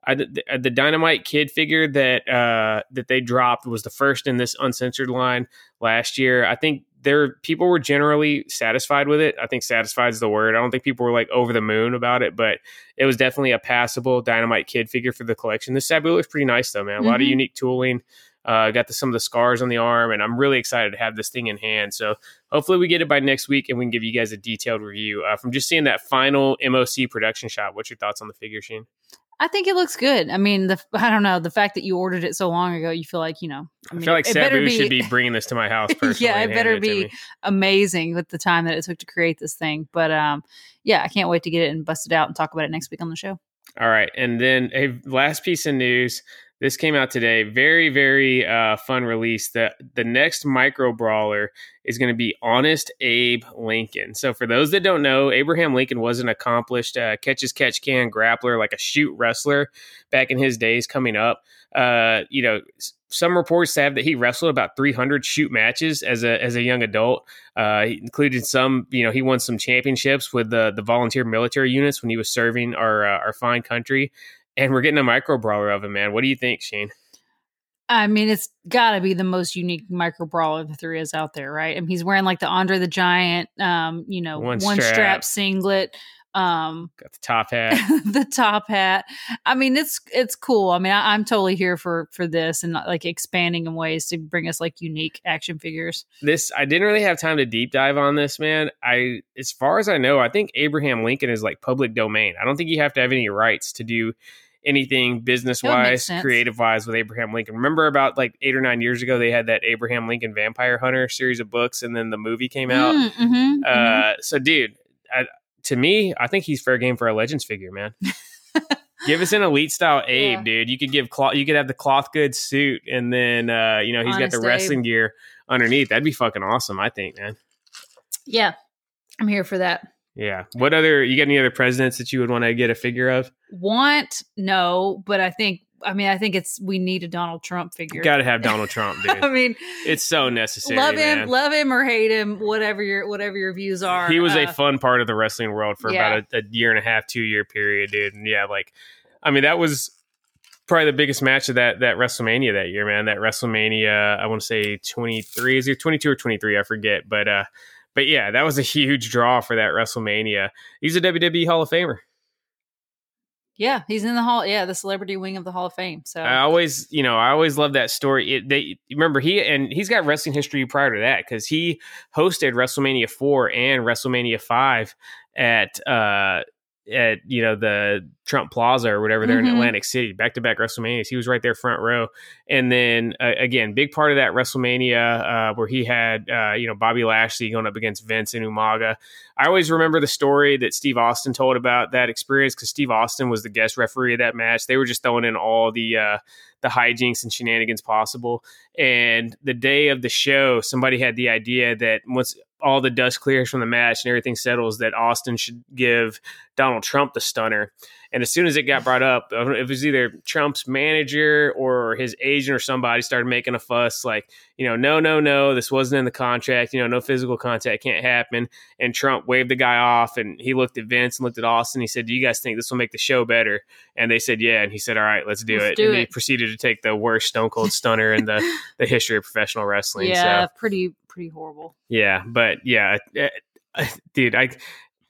I, the, the Dynamite Kid figure that uh, that they dropped was the first in this uncensored line last year. I think there people were generally satisfied with it. I think satisfied is the word. I don't think people were like over the moon about it, but it was definitely a passable Dynamite Kid figure for the collection. This Sabu looks pretty nice though, man. A mm-hmm. lot of mm-hmm. unique tooling. Uh, got the, some of the scars on the arm, and I'm really excited to have this thing in hand. So hopefully we get it by next week, and we can give you guys a detailed review uh, from just seeing that final MOC production shot. What's your thoughts on the figure, Sheen? I think it looks good. I mean, the I don't know the fact that you ordered it so long ago. You feel like you know. I, mean, I feel like Sabu be, should be bringing this to my house. yeah, it better it be amazing with the time that it took to create this thing. But um, yeah, I can't wait to get it and bust it out and talk about it next week on the show. All right, and then a last piece of news. This came out today. Very, very uh, fun release. The the next micro brawler is going to be Honest Abe Lincoln. So for those that don't know, Abraham Lincoln was an accomplished uh, catch as catch can grappler, like a shoot wrestler back in his days coming up. Uh, you know, some reports have that he wrestled about 300 shoot matches as a as a young adult. Uh, he included some, you know, he won some championships with the the volunteer military units when he was serving our uh, our fine country and we're getting a micro brawler of him, man. What do you think, Shane? I mean, it's got to be the most unique micro brawler the three is out there, right? I mean, he's wearing like the Andre the Giant, um, you know, one, one strap. strap. singlet. Um, got the top hat. the top hat. I mean, it's it's cool. I mean, I, am totally here for for this and like expanding in ways to bring us like unique action figures. This I didn't really have time to deep dive on this, man. I, as far as I know, I think Abraham Lincoln is like public domain. I don't think you have to have any rights to do anything business wise, creative wise with Abraham Lincoln. Remember about like eight or nine years ago, they had that Abraham Lincoln Vampire Hunter series of books, and then the movie came out. Mm, mm-hmm, uh, mm-hmm. So, dude, I, to me, I think he's fair game for a Legends figure, man. give us an elite style Abe, yeah. dude. You could give cloth, you could have the cloth goods suit, and then uh, you know he's Honest got the wrestling Abe. gear underneath. That'd be fucking awesome. I think, man. Yeah, I'm here for that. Yeah. What other you got any other presidents that you would want to get a figure of? Want no, but I think I mean I think it's we need a Donald Trump figure. Got to have Donald Trump, dude. I mean, it's so necessary. Love him, man. love him or hate him, whatever your whatever your views are. He was uh, a fun part of the wrestling world for yeah. about a, a year and a half, two year period, dude. And yeah, like I mean that was probably the biggest match of that that WrestleMania that year, man. That WrestleMania, I want to say 23, is it 22 or 23? I forget, but uh, but yeah, that was a huge draw for that WrestleMania. He's a WWE Hall of Famer. Yeah, he's in the hall. Yeah, the celebrity wing of the Hall of Fame. So I always, you know, I always love that story. It, they remember he and he's got wrestling history prior to that because he hosted WrestleMania four and WrestleMania five at uh at you know the Trump Plaza or whatever there mm-hmm. in Atlantic City, back to back WrestleManias. He was right there front row, and then uh, again, big part of that WrestleMania uh, where he had uh, you know Bobby Lashley going up against Vince and Umaga. I always remember the story that Steve Austin told about that experience because Steve Austin was the guest referee of that match. They were just throwing in all the uh, the hijinks and shenanigans possible. And the day of the show, somebody had the idea that once all the dust clears from the match and everything settles, that Austin should give Donald Trump the stunner. And as soon as it got brought up, it was either Trump's manager or his agent or somebody started making a fuss, like, you know, no, no, no, this wasn't in the contract. You know, no physical contact can't happen. And Trump waved the guy off and he looked at Vince and looked at Austin. He said, Do you guys think this will make the show better? And they said, Yeah. And he said, All right, let's do let's it. Do and it. he proceeded to take the worst Stone Cold Stunner in the, the history of professional wrestling. Yeah, so, pretty, pretty horrible. Yeah. But yeah, dude, I,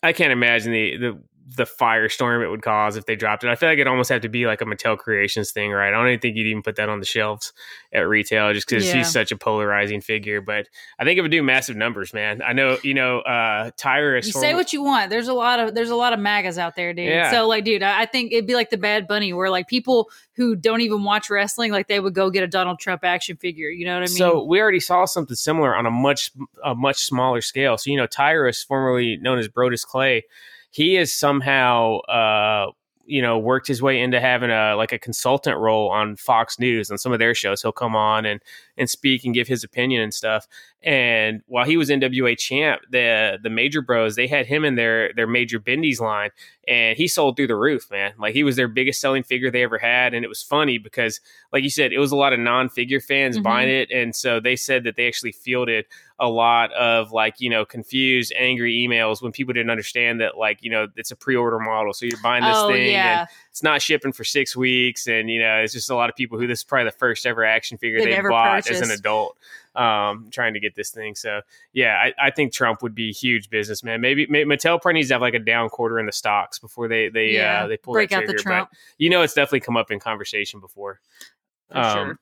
I can't imagine the, the, the firestorm it would cause if they dropped it. I feel like it almost have to be like a Mattel Creations thing, right? I don't even think you'd even put that on the shelves at retail just because yeah. she's such a polarizing figure. But I think it would do massive numbers, man. I know, you know, uh Tyrus. You say what you want. There's a lot of there's a lot of magas out there, dude. Yeah. So like, dude, I think it'd be like the Bad Bunny, where like people who don't even watch wrestling, like they would go get a Donald Trump action figure. You know what I mean? So we already saw something similar on a much a much smaller scale. So you know, Tyrus, formerly known as Brodus Clay he has somehow uh, you know worked his way into having a like a consultant role on Fox News on some of their shows. He'll come on and and speak and give his opinion and stuff. And while he was NWA champ, the the Major Bros they had him in their their Major Bendy's line, and he sold through the roof, man. Like he was their biggest selling figure they ever had, and it was funny because, like you said, it was a lot of non figure fans mm-hmm. buying it, and so they said that they actually fielded a lot of like you know confused, angry emails when people didn't understand that like you know it's a pre order model, so you're buying this oh, thing yeah. and it's not shipping for six weeks, and you know it's just a lot of people who this is probably the first ever action figure they bought purchased. as an adult um, trying to get this thing. So yeah, I, I, think Trump would be a huge businessman. Maybe, maybe Mattel probably needs to have like a down quarter in the stocks before they they uh, yeah, uh, they pull break out the Trump. But, you know, it's definitely come up in conversation before. For um, sure.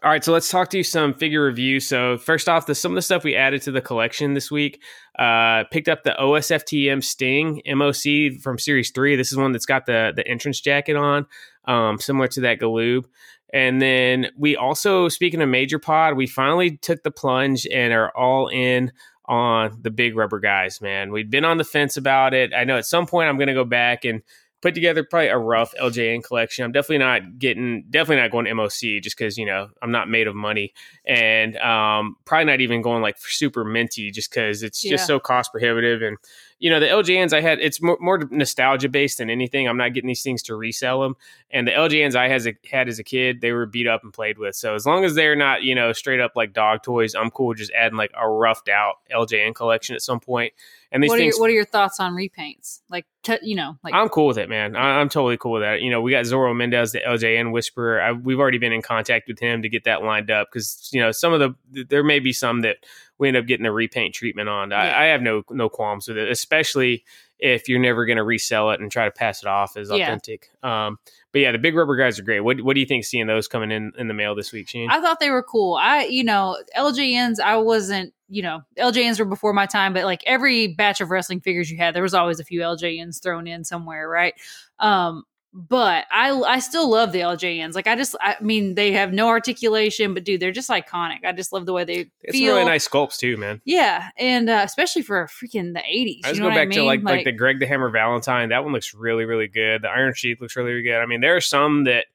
All right, so let's talk to you some figure review. So first off, the some of the stuff we added to the collection this week. Uh, picked up the OSFTM Sting MOC from Series Three. This is one that's got the the entrance jacket on, um, similar to that Galoob. And then we also, speaking of Major Pod, we finally took the plunge and are all in on the big rubber guys, man. We'd been on the fence about it. I know at some point I'm going to go back and put together probably a rough LJN collection. I'm definitely not getting, definitely not going MOC just because, you know, I'm not made of money. And um, probably not even going like super minty just because it's yeah. just so cost prohibitive. And, you know, the LJNs I had, it's more, more, nostalgia based than anything. I'm not getting these things to resell them. And the LJNs I has a, had as a kid, they were beat up and played with. So as long as they're not, you know, straight up like dog toys, I'm cool with just adding like a roughed out LJN collection at some point. And these what things, are your, what are your thoughts on repaints? Like, t- you know, like I'm cool with it, man. I, am totally cool with that. You know, we got Zorro Mendez, the LJN Whisperer. I, we've already been in contact with him to get that lined up because you know some of the there may be some that we end up getting the repaint treatment on. Yeah. I, I, have no no qualms with it, especially if you're never going to resell it and try to pass it off as authentic. Yeah. Um, but yeah, the big rubber guys are great. What what do you think seeing those coming in in the mail this week, Sheen? I thought they were cool. I you know LJNs. I wasn't you know LJNs were before my time, but like every batch of wrestling figures you had, there was always a few LJNs thrown in somewhere, right? Um, but I I still love the LJNs. Like I just I mean they have no articulation, but dude, they're just iconic. I just love the way they it's feel. really nice sculpts too, man. Yeah, and uh, especially for freaking the eighties. I just go back I mean? to like, like, like the Greg the Hammer Valentine. That one looks really really good. The Iron Sheik looks really, really good. I mean, there are some that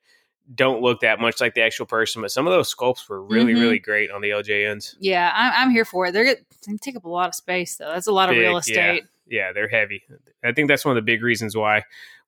don't look that much like the actual person, but some of those sculpts were really, mm-hmm. really great on the LJNs. Yeah, I'm, I'm here for it. They're they take up a lot of space though. That's a lot Big, of real estate. Yeah. yeah, they're heavy. I think that's one of the big reasons why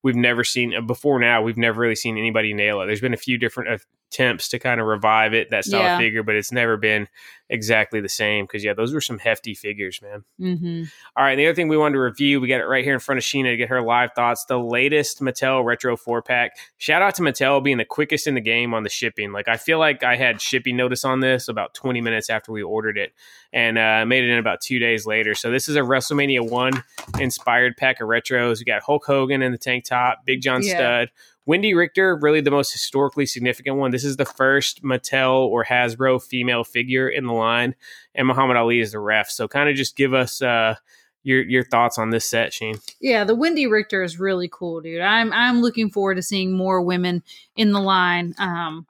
we've never seen before now we've never really seen anybody nail it. There's been a few different attempts to kind of revive it that style yeah. figure, but it's never been exactly the same because yeah, those were some hefty figures, man. Mm-hmm. All right, the other thing we wanted to review, we got it right here in front of Sheena to get her live thoughts. The latest Mattel Retro four pack. Shout out to Mattel being the quickest in the game on the shipping. Like I feel like I had shipping notice on this about 20 minutes after we ordered it, and uh, made it in about two days later. So this is a WrestleMania one inspired pack of retros. We got Hulk Hogan in the tank top, Big John yeah. Studd. Wendi Richter, really the most historically significant one. This is the first Mattel or Hasbro female figure in the line, and Muhammad Ali is the ref. So, kind of just give us uh, your your thoughts on this set, Shane. Yeah, the Wendi Richter is really cool, dude. I'm I'm looking forward to seeing more women in the line. Um,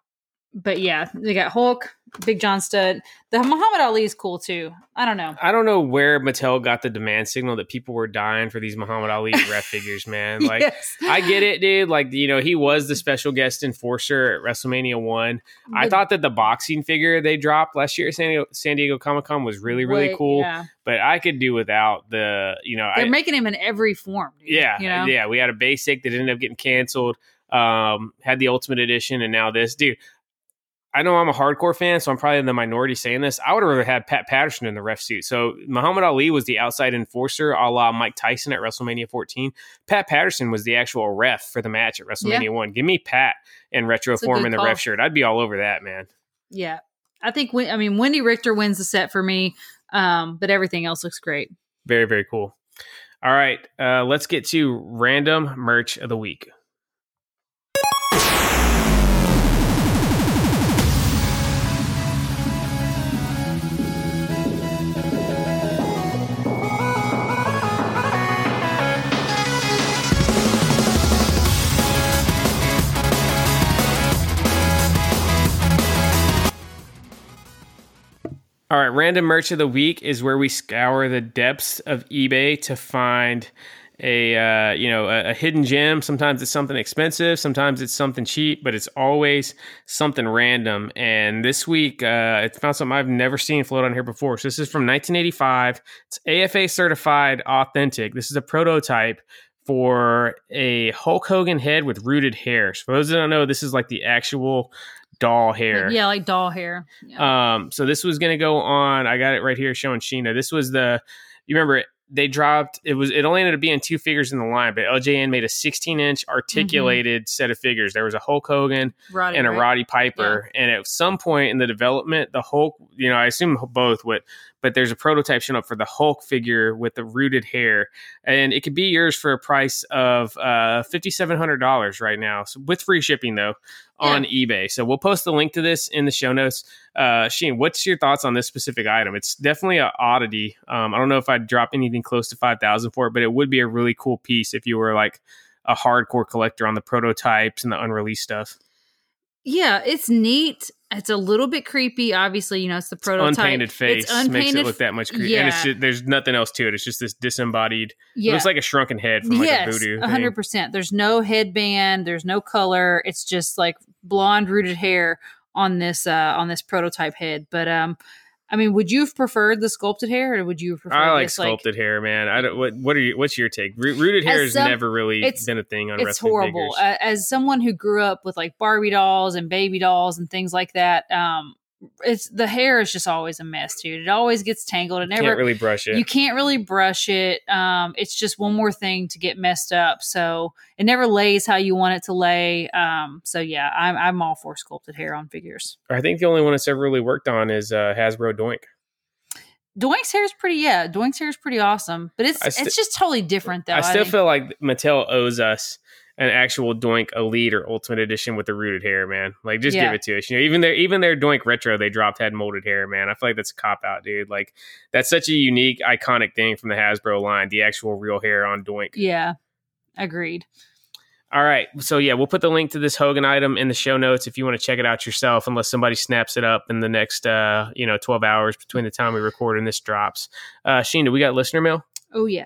but yeah, they got Hulk, Big John Studd. The Muhammad Ali is cool too. I don't know. I don't know where Mattel got the demand signal that people were dying for these Muhammad Ali ref figures, man. Like, yes. I get it, dude. Like, you know, he was the special guest enforcer at WrestleMania 1. But, I thought that the boxing figure they dropped last year at San Diego, San Diego Comic Con was really, really cool. Yeah. But I could do without the, you know, they're I, making him in every form. Dude, yeah. You know? Yeah. We had a basic that ended up getting canceled um, had the Ultimate Edition, and now this. Dude, I know I'm a hardcore fan, so I'm probably in the minority saying this. I would have rather had Pat Patterson in the ref suit. So Muhammad Ali was the outside enforcer, a la Mike Tyson at WrestleMania 14. Pat Patterson was the actual ref for the match at WrestleMania yeah. 1. Give me Pat in retro form in the call. ref shirt. I'd be all over that, man. Yeah. I think, I mean, Wendi Richter wins the set for me, um, but everything else looks great. Very, very cool. All right. Uh, let's get to random merch of the week. All right, random merch of the week is where we scour the depths of eBay to find a uh, you know a, a, hidden gem. Sometimes it's something expensive, sometimes it's something cheap, but it's always something random. And this week, uh, it's found something I've never seen float on here before. So this is from 1985. It's AFA certified, authentic. This is a prototype for a Hulk Hogan head with rooted hair. So for those that don't know, this is like the actual doll hair. Yeah, like doll hair. Yeah. Um, so this was gonna go on. I got it right here showing Sheena. This was the you remember it, they dropped it was it only ended up being two figures in the line, but LJN made a 16 inch articulated mm-hmm. set of figures. There was a Hulk Hogan Roddy, and a right? Roddy Piper, yeah. and at some point in the development, the Hulk, you know, I assume both would, but there's a prototype showing up for the Hulk figure with the rooted hair, and it could be yours for a price of uh, fifty seven hundred dollars right now, so with free shipping though on yeah. eBay. So we'll post the link to this in the show notes. Uh, Sheen, what's your thoughts on this specific item? It's definitely an oddity. Um, I don't know if I'd drop anything close to five thousand for it, but it would be a really cool piece if you were like a hardcore collector on the prototypes and the unreleased stuff. Yeah, it's neat. It's a little bit creepy. Obviously, you know, it's the prototype. It's unpainted face it's unpainted makes it look that much creepy. Yeah. And just, there's nothing else to it. It's just this disembodied. Yeah. It looks like a shrunken head from like yes, a voodoo. hundred percent. There's no headband. There's no color. It's just like blonde rooted hair on this uh on this prototype head. But um, I mean, would you have preferred the sculpted hair, or would you prefer? I like this, sculpted like, hair, man. I don't. What What are you? What's your take? rooted hair has some, never really been a thing on. It's horrible. Uh, as someone who grew up with like Barbie dolls and baby dolls and things like that, um, it's the hair is just always a mess, dude. It always gets tangled. It never can't really brush it. You can't really brush it. Um, it's just one more thing to get messed up. So it never lays how you want it to lay. Um, so yeah, I'm I'm all for sculpted hair on figures. I think the only one that's ever really worked on is uh, Hasbro Doink. Doink's hair is pretty, yeah. Doink's hair is pretty awesome, but it's st- it's just totally different though. I still I feel like Mattel owes us an actual Doink Elite or Ultimate Edition with the rooted hair, man. Like, just yeah. give it to us. You know, even their even their Doink Retro they dropped had molded hair, man. I feel like that's a cop out, dude. Like, that's such a unique, iconic thing from the Hasbro line. The actual real hair on Doink. Yeah, agreed. All right, so yeah, we'll put the link to this Hogan item in the show notes if you want to check it out yourself. Unless somebody snaps it up in the next, uh, you know, twelve hours between the time we record and this drops. Uh, Sheen, do we got listener mail? Oh yeah.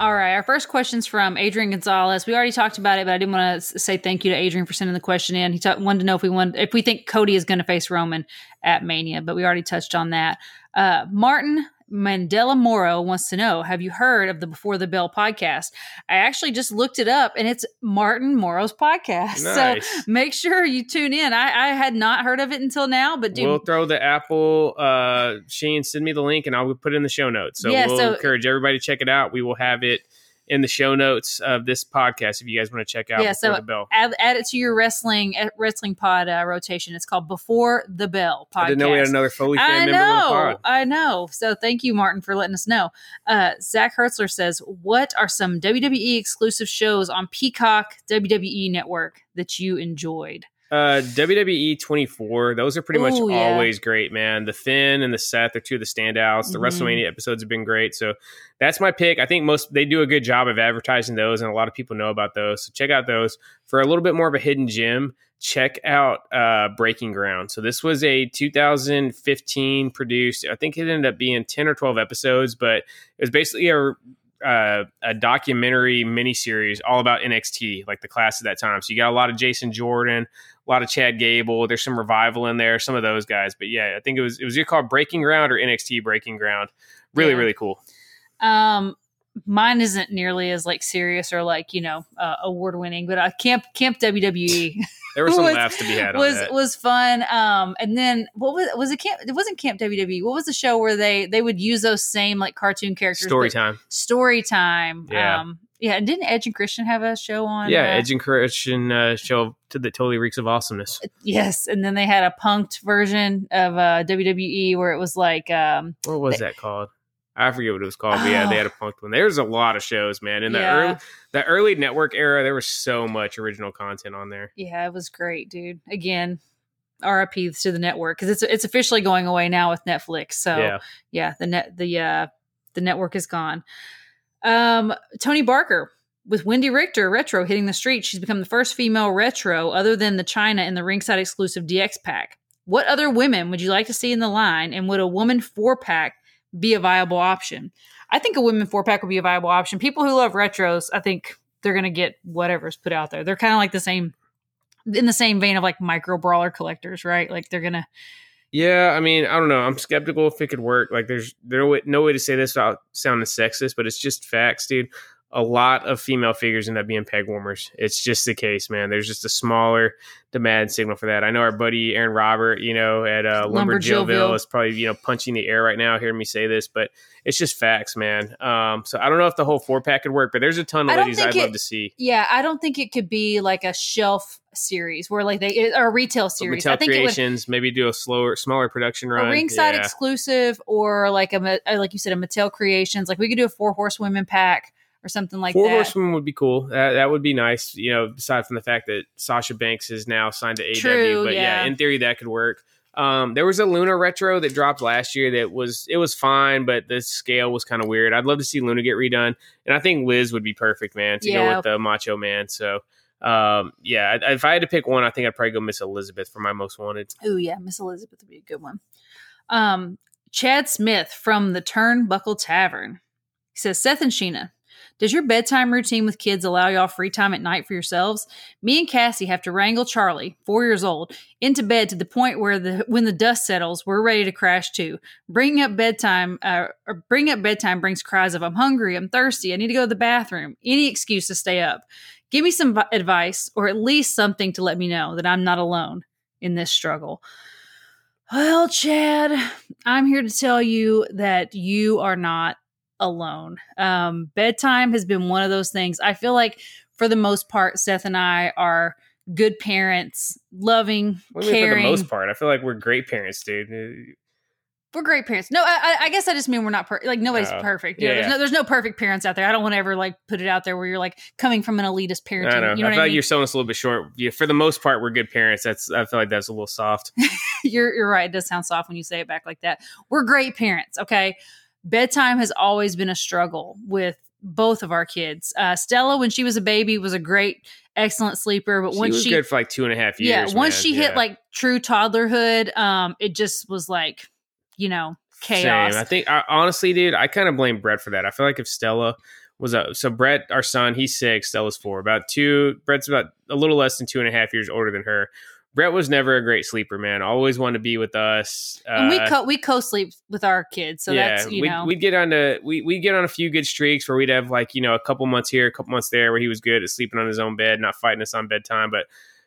All right. Our first question's from Adrian Gonzalez. We already talked about it, but I didn't want to say thank you to Adrian for sending the question in. He t- wanted to know if we want if we think Cody is going to face Roman at Mania, but we already touched on that. Uh, Martin Mandela Moro wants to know Have you heard of the Before the Bell podcast? I actually just looked it up and it's Martin Morrow's podcast. Nice. So make sure you tune in. I, I, had not heard of it until now, but dude, we'll throw the Apple, uh, Shane, send me the link and I'll put it in the show notes. So yeah, we'll so, encourage everybody to check it out. We will have it in the show notes of this podcast if you guys want to check out yeah, so the bell. Add, add, it to your wrestling wrestling pod uh, rotation. It's called Before the Bell podcast. I didn't know we had another Foley fan I know, I know. So thank you, Martin, for letting us know. Uh, Zach Hertzler says, "What are some WWE exclusive shows on Peacock WWE Network that you enjoyed?" Uh, WWE 24, those are pretty Ooh, much yeah. always great, man. The Finn and the Seth are two of the standouts. The mm-hmm. WrestleMania episodes have been great. So that's my pick. I think most they do a good job of advertising those, and a lot of people know about those. So check out those. For a little bit more of a hidden gem, check out uh, Breaking Ground. So this was a 2015 produced, I think it ended up being 10 or 12 episodes, but it was basically a uh, a documentary miniseries all about NXT, like the class at that time. So you got a lot of Jason Jordan, a lot of Chad Gable. There's some revival in there, some of those guys. But yeah, I think it was it was either called Breaking Ground or NXT Breaking Ground. Really, yeah. really cool. Um, mine isn't nearly as like serious or like you know uh, award winning, but uh, Camp Camp WWE. There were some was, laughs to be had. Was was fun. Um, and then what was was it? Camp? It wasn't Camp WWE. What was the show where they they would use those same like cartoon characters? Story time. Story time. Yeah. Um, yeah, and didn't Edge and Christian have a show on? Yeah, uh, Edge and Christian uh, show to that totally reeks of awesomeness. Yes, and then they had a punked version of uh, WWE where it was like, um, what was they, that called? I forget what it was called, but yeah, they had a punked one. There's a lot of shows, man. In the yeah. early the early network era, there was so much original content on there. Yeah, it was great, dude. Again, RIP to the network because it's it's officially going away now with Netflix. So yeah, yeah the net the uh the network is gone. Um, Tony Barker with Wendi Richter retro hitting the street. She's become the first female retro other than the Chyna in the ringside exclusive DX pack. What other women would you like to see in the line, and would a woman four pack be a viable option? I think a women four pack would be a viable option. People who love retros, I think they're going to get whatever's put out there. They're kind of like the same, in the same vein of like micro brawler collectors, right? Like they're going to yeah, I mean, I don't know. I'm skeptical if it could work. Like, there's way, no way to say this without sounding sexist, but it's just facts, dude a lot of female figures end up being peg warmers. It's just the case, man. There's just a smaller demand signal for that. I know our buddy Aaron Robert, you know, at uh, Lumber Jillville is probably you know punching the air right now hearing me say this, but it's just facts, man. Um, so I don't know if the whole four pack could work, but there's a ton of ladies I'd it, love to see. Yeah, I don't think it could be like a shelf series where like they or a retail series. Retail I think creations would, maybe do a slower, smaller production run, a ringside yeah. exclusive, or like a like you said, a Mattel Creations. Like we could do a four horsewomen pack or something like Four that. Four Horsewomen would be cool. That, that would be nice. You know, aside from the fact that Sasha Banks is now signed to AEW, but yeah. yeah. in theory that could work. Um, there was a Luna retro that dropped last year that was it was fine, but the scale was kind of weird. I'd love to see Luna get redone, and I think Liz would be perfect, man, to yeah. go with the Macho Man. So, um, yeah, if I had to pick one, I think I'd probably go Miss Elizabeth for my most wanted. Oh yeah, Miss Elizabeth would be a good one. Um, Chad Smith from the Turnbuckle Tavern. He says Seth and Sheena, does your bedtime routine with kids allow y'all free time at night for yourselves? Me and Cassie have to wrangle Charlie, four years old, into bed to the point where the when the dust settles, we're ready to crash too. Bringing up bedtime, uh, or bringing up bedtime brings cries of "I'm hungry, I'm thirsty, I need to go to the bathroom." Any excuse to stay up. Give me some advice, or at least something to let me know that I'm not alone in this struggle. Well, Chad, I'm here to tell you that you are not alone. Um, bedtime has been one of those things. I feel like for the most part, Seth and I are good parents, loving, caring. For the most part, I feel like we're great parents, dude. Uh, we're great parents. No, I, I guess I just mean we're not per- like nobody's uh, perfect. You yeah, know, there's, yeah. no, there's no perfect parents out there. I don't want to ever like put it out there where you're like coming from an elitist parenting. I know. You know I feel like mean? you're selling us a little bit short. Yeah, for the most part, we're good parents. That's I feel like that's a little soft. you're you're right. It does sound soft when you say it back like that. We're great parents. Okay, bedtime has always been a struggle with both of our kids. Uh, Stella, when she was a baby, was a great, excellent sleeper. But she once was she good for like two and a half years. Yeah, once man. she yeah. hit like true toddlerhood, um, it just was like, you know, chaos. Same. I think I, honestly, dude, I kind of blame Brett for that. I feel like if Stella was a so Brett, our son, he's six, Stella's four, about two. Brett's about a little less than two and a half years older than her. Brett was never a great sleeper, man. Always wanted to be with us. Uh, and we uh, co- we co sleep with our kids, so yeah, that's you we'd, know we'd get on to we we get on a few good streaks where we'd have like you know a couple months here, a couple months there, where he was good at sleeping on his own bed, not fighting us on bedtime, but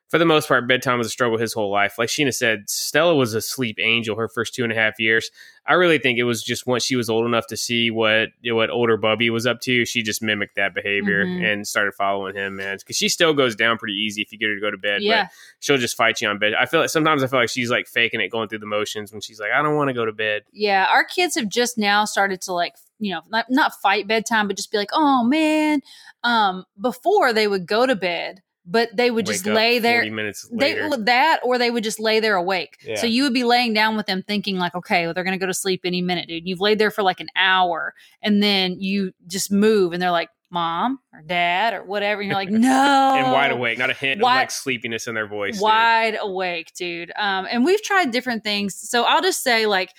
for the most part, bedtime was a struggle his whole life. Like Sheena said, Stella was a sleep angel her first two and a half years. I really think it was just once she was old enough to see what what older Bubby was up to, she just mimicked that behavior mm-hmm. and started following him, man. Because she still goes down pretty easy if you get her to go to bed. Yeah. But she'll just fight you on bed. I feel like sometimes I feel like she's like faking it, going through the motions when she's like, I don't want to go to bed. Yeah, our kids have just now started to like you know not, not fight bedtime, but just be like, oh man. Um, before they would go to bed but they would Wake just lay there minutes later. They, that or they would just lay there awake yeah. so you would be laying down with them thinking like okay well, they're gonna go to sleep any minute dude you've laid there for like an hour and then you just move and they're like mom or dad or whatever and you're like no and wide awake not a hint wide, of like sleepiness in their voice wide dude. awake dude um and we've tried different things so i'll just say like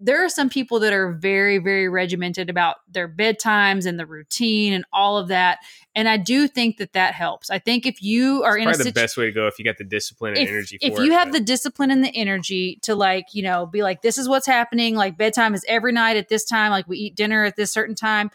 there are some people that are very very regimented about their bedtimes and the routine and all of that and i do think that that helps. I think if you are it's in a situ- the best way to go if you got the discipline and if, energy if you it, have the discipline and the energy to like you know be like this is what's happening like bedtime is every night at this time like we eat dinner at this certain time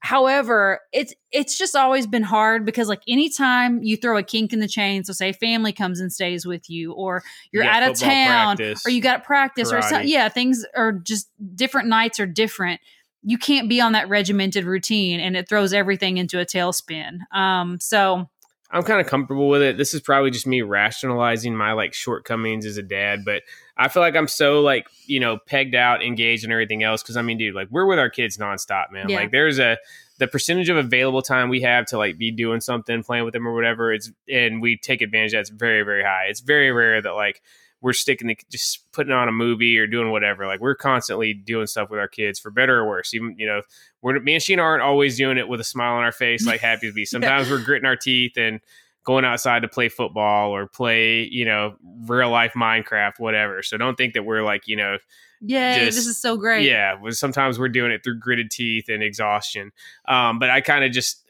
However, it's it's just always been hard because like anytime you throw a kink in the chain, so say family comes and stays with you, or you're you out of town, practice, or you got to practice, karate. or so, yeah, things are just different nights are different. You can't be on that regimented routine, and it throws everything into a tailspin. Um, so I'm kind of comfortable with it. This is probably just me rationalizing my like shortcomings as a dad, but I feel like I'm so like, you know, pegged out, engaged and everything else. Cause I mean, dude, like we're with our kids nonstop, man. Yeah. Like there's a, the percentage of available time we have to like be doing something, playing with them or whatever, it's, and we take advantage of that's very, very high. It's very rare that like we're sticking to just putting on a movie or doing whatever. Like we're constantly doing stuff with our kids for better or worse. Even, you know, we're, me and Sheena aren't always doing it with a smile on our face, like happy to be. Sometimes we're gritting our teeth and going outside to play football or play, you know, real life Minecraft, whatever. So don't think that we're like, you know, yeah, this is so great. Yeah, sometimes we're doing it through gritted teeth and exhaustion. Um, but I kind of just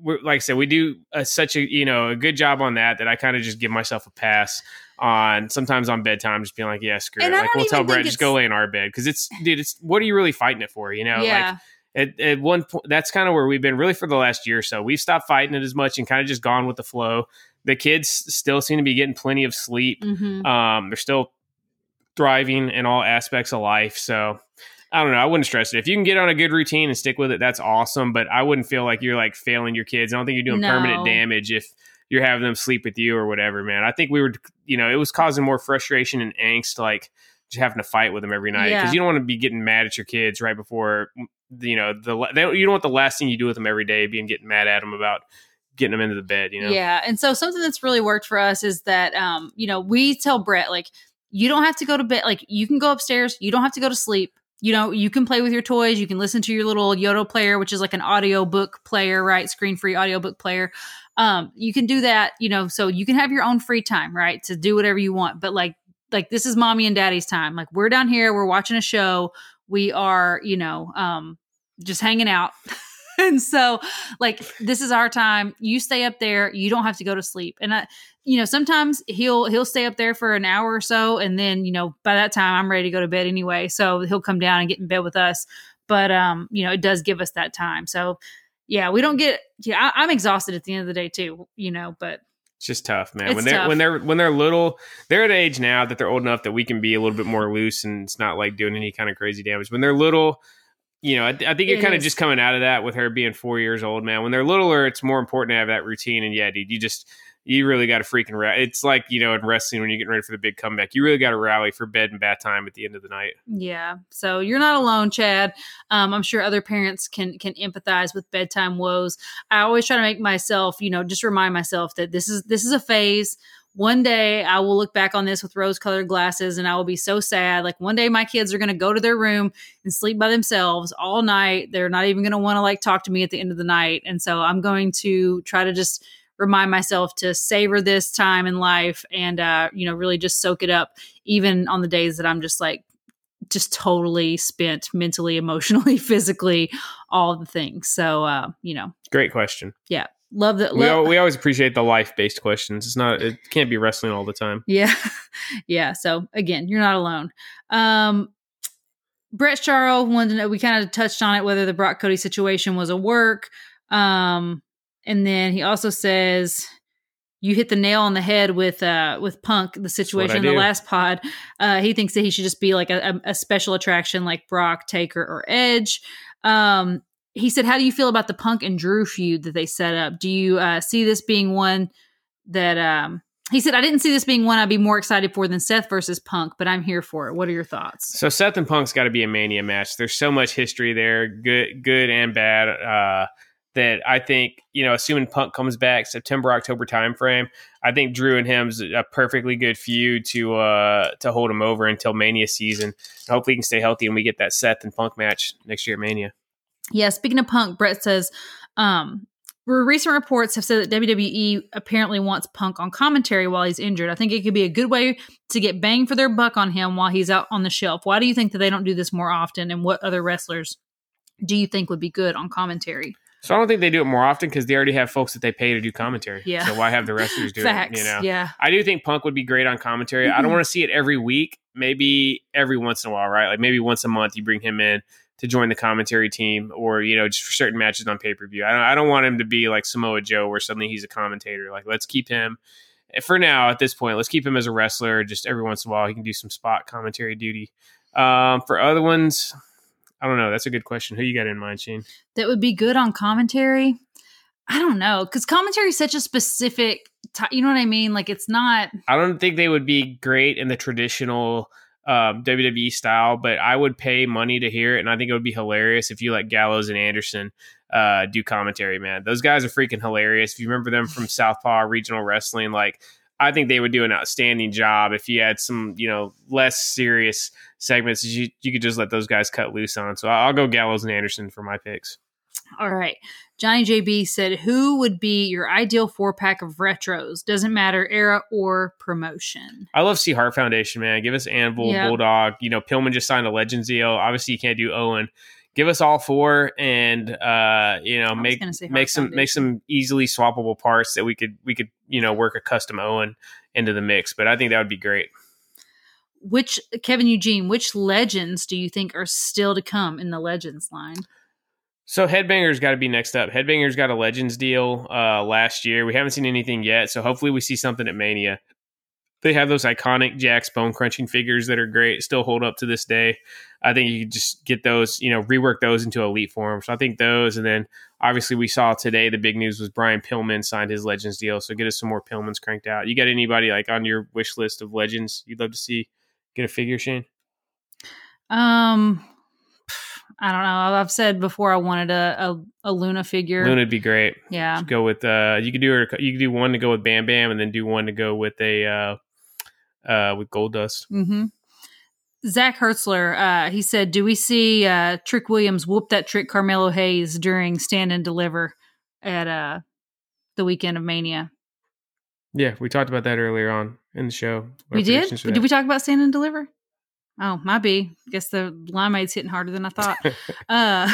we're, like I said, we do a, such a you know a good job on that that I kind of just give myself a pass on sometimes on bedtime, just being like, yeah, screw and it. Like we'll tell Brett, just go lay in our bed because it's dude, it's what are you really fighting it for? You know, yeah. like. At, at one point, that's kind of where we've been really for the last year or so. We've stopped fighting it as much and kind of just gone with the flow. The kids still seem to be getting plenty of sleep. Mm-hmm. Um, they're still thriving in all aspects of life. So I don't know. I wouldn't stress it. If you can get on a good routine and stick with it, that's awesome. But I wouldn't feel like you're like failing your kids. I don't think you're doing no. permanent damage if you're having them sleep with you or whatever, man. I think we were, you know, it was causing more frustration and angst, like just having to fight with them every night because yeah. you don't want to be getting mad at your kids right before, you know, the they, you don't want the last thing you do with them every day being getting mad at them about getting them into the bed, you know? Yeah. And so something that's really worked for us is that, um, you know, we tell Brett, like, you don't have to go to bed. Like, you can go upstairs. You don't have to go to sleep you know, you can play with your toys. You can listen to your little Yoto player, which is like an audio book player, right? Screen free audio book player. Um, you can do that, you know, so you can have your own free time, right? To do whatever you want. But like, like this is mommy and daddy's time. Like we're down here, we're watching a show. We are, you know, um, just hanging out. and so like this is our time you stay up there you don't have to go to sleep and i you know sometimes he'll he'll stay up there for an hour or so and then you know by that time i'm ready to go to bed anyway so he'll come down and get in bed with us but um you know it does give us that time so yeah we don't get yeah I, i'm exhausted at the end of the day too you know but it's just tough, man. When they're tough. when they're when they're little, they're at an age now that they're old enough that we can be a little bit more loose and it's not like doing any kind of crazy damage. When they're little, you know, I, I think you're kind of just coming out of that with her being four years old, man. When they're littler, it's more important to have that routine. And yeah, dude, you just you really got to freaking rally. It's like you know in wrestling when you're getting ready for the big comeback, you really got to rally for bed and bat time at the end of the night. Yeah, so you're not alone, Chad. Um, I'm sure other parents can can empathize with bedtime woes. I always try to make myself, you know, just remind myself that this is this is a phase one day I will look back on this with rose colored glasses and I will be so sad. Like one day my kids are going to go to their room and sleep by themselves all night. They're not even going to want to like talk to me at the end of the night. And so I'm going to try to just remind myself to savor this time in life and, uh, you know, really just soak it up, even on the days that I'm just like, just totally spent mentally, emotionally, physically, all the things. So, uh, you know, great question. Yeah. love that. We, we always appreciate the life based questions. It's not, it can't be wrestling all the time. Yeah. yeah. So again, you're not alone. Um, Brett Charles wanted to know, we kind of touched on it, whether the Brock Cody situation was a work. Um, and then he also says, you hit the nail on the head with uh with Punk the situation in the last pod. Uh, he thinks that he should just be like a, a special attraction like Brock, Taker, or Edge. Um, he said, "How do you feel about the Punk and Drew feud that they set up? Do you uh, see this being one that?" Um, he said, "I didn't see this being one I'd be more excited for than Seth versus Punk, but I'm here for it. What are your thoughts?" So Seth and Punk's got to be a Mania match. There's so much history there, good, good and bad. Uh, that I think you know, assuming Punk comes back September October timeframe, I think Drew and him's a perfectly good feud to uh to hold him over until Mania season. Hopefully, he can stay healthy and we get that Seth and Punk match next year at Mania. Yeah, speaking of Punk, Brett says, um, recent reports have said that WWE apparently wants Punk on commentary while he's injured. I think it could be a good way to get bang for their buck on him while he's out on the shelf. Why do you think that they don't do this more often? And what other wrestlers do you think would be good on commentary? So I don't think they do it more often because they already have folks that they pay to do commentary. Yeah. So why have the wrestlers do Facts, it? You know. Yeah. I do think Punk would be great on commentary. Mm-hmm. I don't mm-hmm. want to see it every week. Maybe every once in a while, right? Like maybe once a month you bring him in to join the commentary team or you know just for certain matches on pay per view. I don't, I don't want him to be like Samoa Joe where suddenly he's a commentator. Like let's keep him for now at this point. Let's keep him as a wrestler. Just every once in a while he can do some spot commentary duty. Um, for other ones, I don't know. That's a good question. Who you got in mind, Shane? That would be good on commentary. I don't know because commentary is such a specific. T- you know what I mean? Like it's not. I don't think they would be great in the traditional um, WWE style, but I would pay money to hear it, and I think it would be hilarious if you let Gallows and Anderson uh, do commentary. Man, those guys are freaking hilarious. If you remember them from Southpaw Regional Wrestling, like I think they would do an outstanding job if you had some, you know, less serious segments. You you could just let those guys cut loose on. So I'll go Gallows and Anderson for my picks. All right. Johnny JB said, Who would be your ideal four pack of retros? Doesn't matter, era or promotion. I love See Heart Foundation, man. Give us Anvil, yep. Bulldog. You know, Pillman just signed a Legends deal. Obviously, you can't do Owen. Give us all four and uh, you know, make make some make some easily swappable parts that we could we could, you know, work a custom Owen into the mix. But I think that would be great. Which Kevin Eugene, which legends do you think are still to come in the Legends line? So Headbangers got to be next up. Headbangers got a Legends deal uh, last year. We haven't seen anything yet, so hopefully we see something at Mania. They have those iconic Jakks bone crunching figures that are great, still hold up to this day. I think you could just get those, you know, rework those into elite form. So I think those, and then obviously we saw today the big news was Brian Pillman signed his Legends deal. So get us some more Pillmans cranked out. You got anybody like on your wish list of Legends you'd love to see get a figure, Shane? Um, I don't know. I've said before I wanted a a, a Luna figure. Luna'd be great. Yeah. Just go with uh you could do you could do one to go with Bam Bam and then do one to go with a uh uh with Goldust. Mm-hmm. Zach Hertzler, uh, he said, "Do we see uh, Trick Williams whoop that trick Carmelo Hayes during Stand and Deliver at uh, the weekend of Mania?" Yeah, we talked about that earlier on in the show. we did. Did we talk about Stand and Deliver? Oh, might be. Guess the limeade's hitting harder than I thought. uh,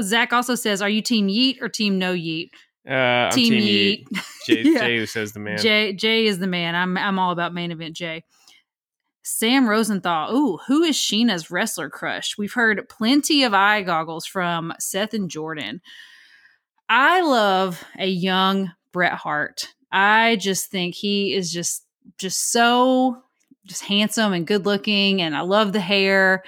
Zach also says, "Are you Team Yeet or Team No Yeet?" Uh, team, team Yeet. Jay, yeah. Jay, who says the man. Jay, Jay is the man. I'm, I'm all about main event Jay. Sam Rosenthal. Ooh, who is Sheena's wrestler crush? We've heard plenty of eye goggles from Seth and Jordan. I love a young Bret Hart. I just think he is just just so just handsome and good looking, and I love the hair.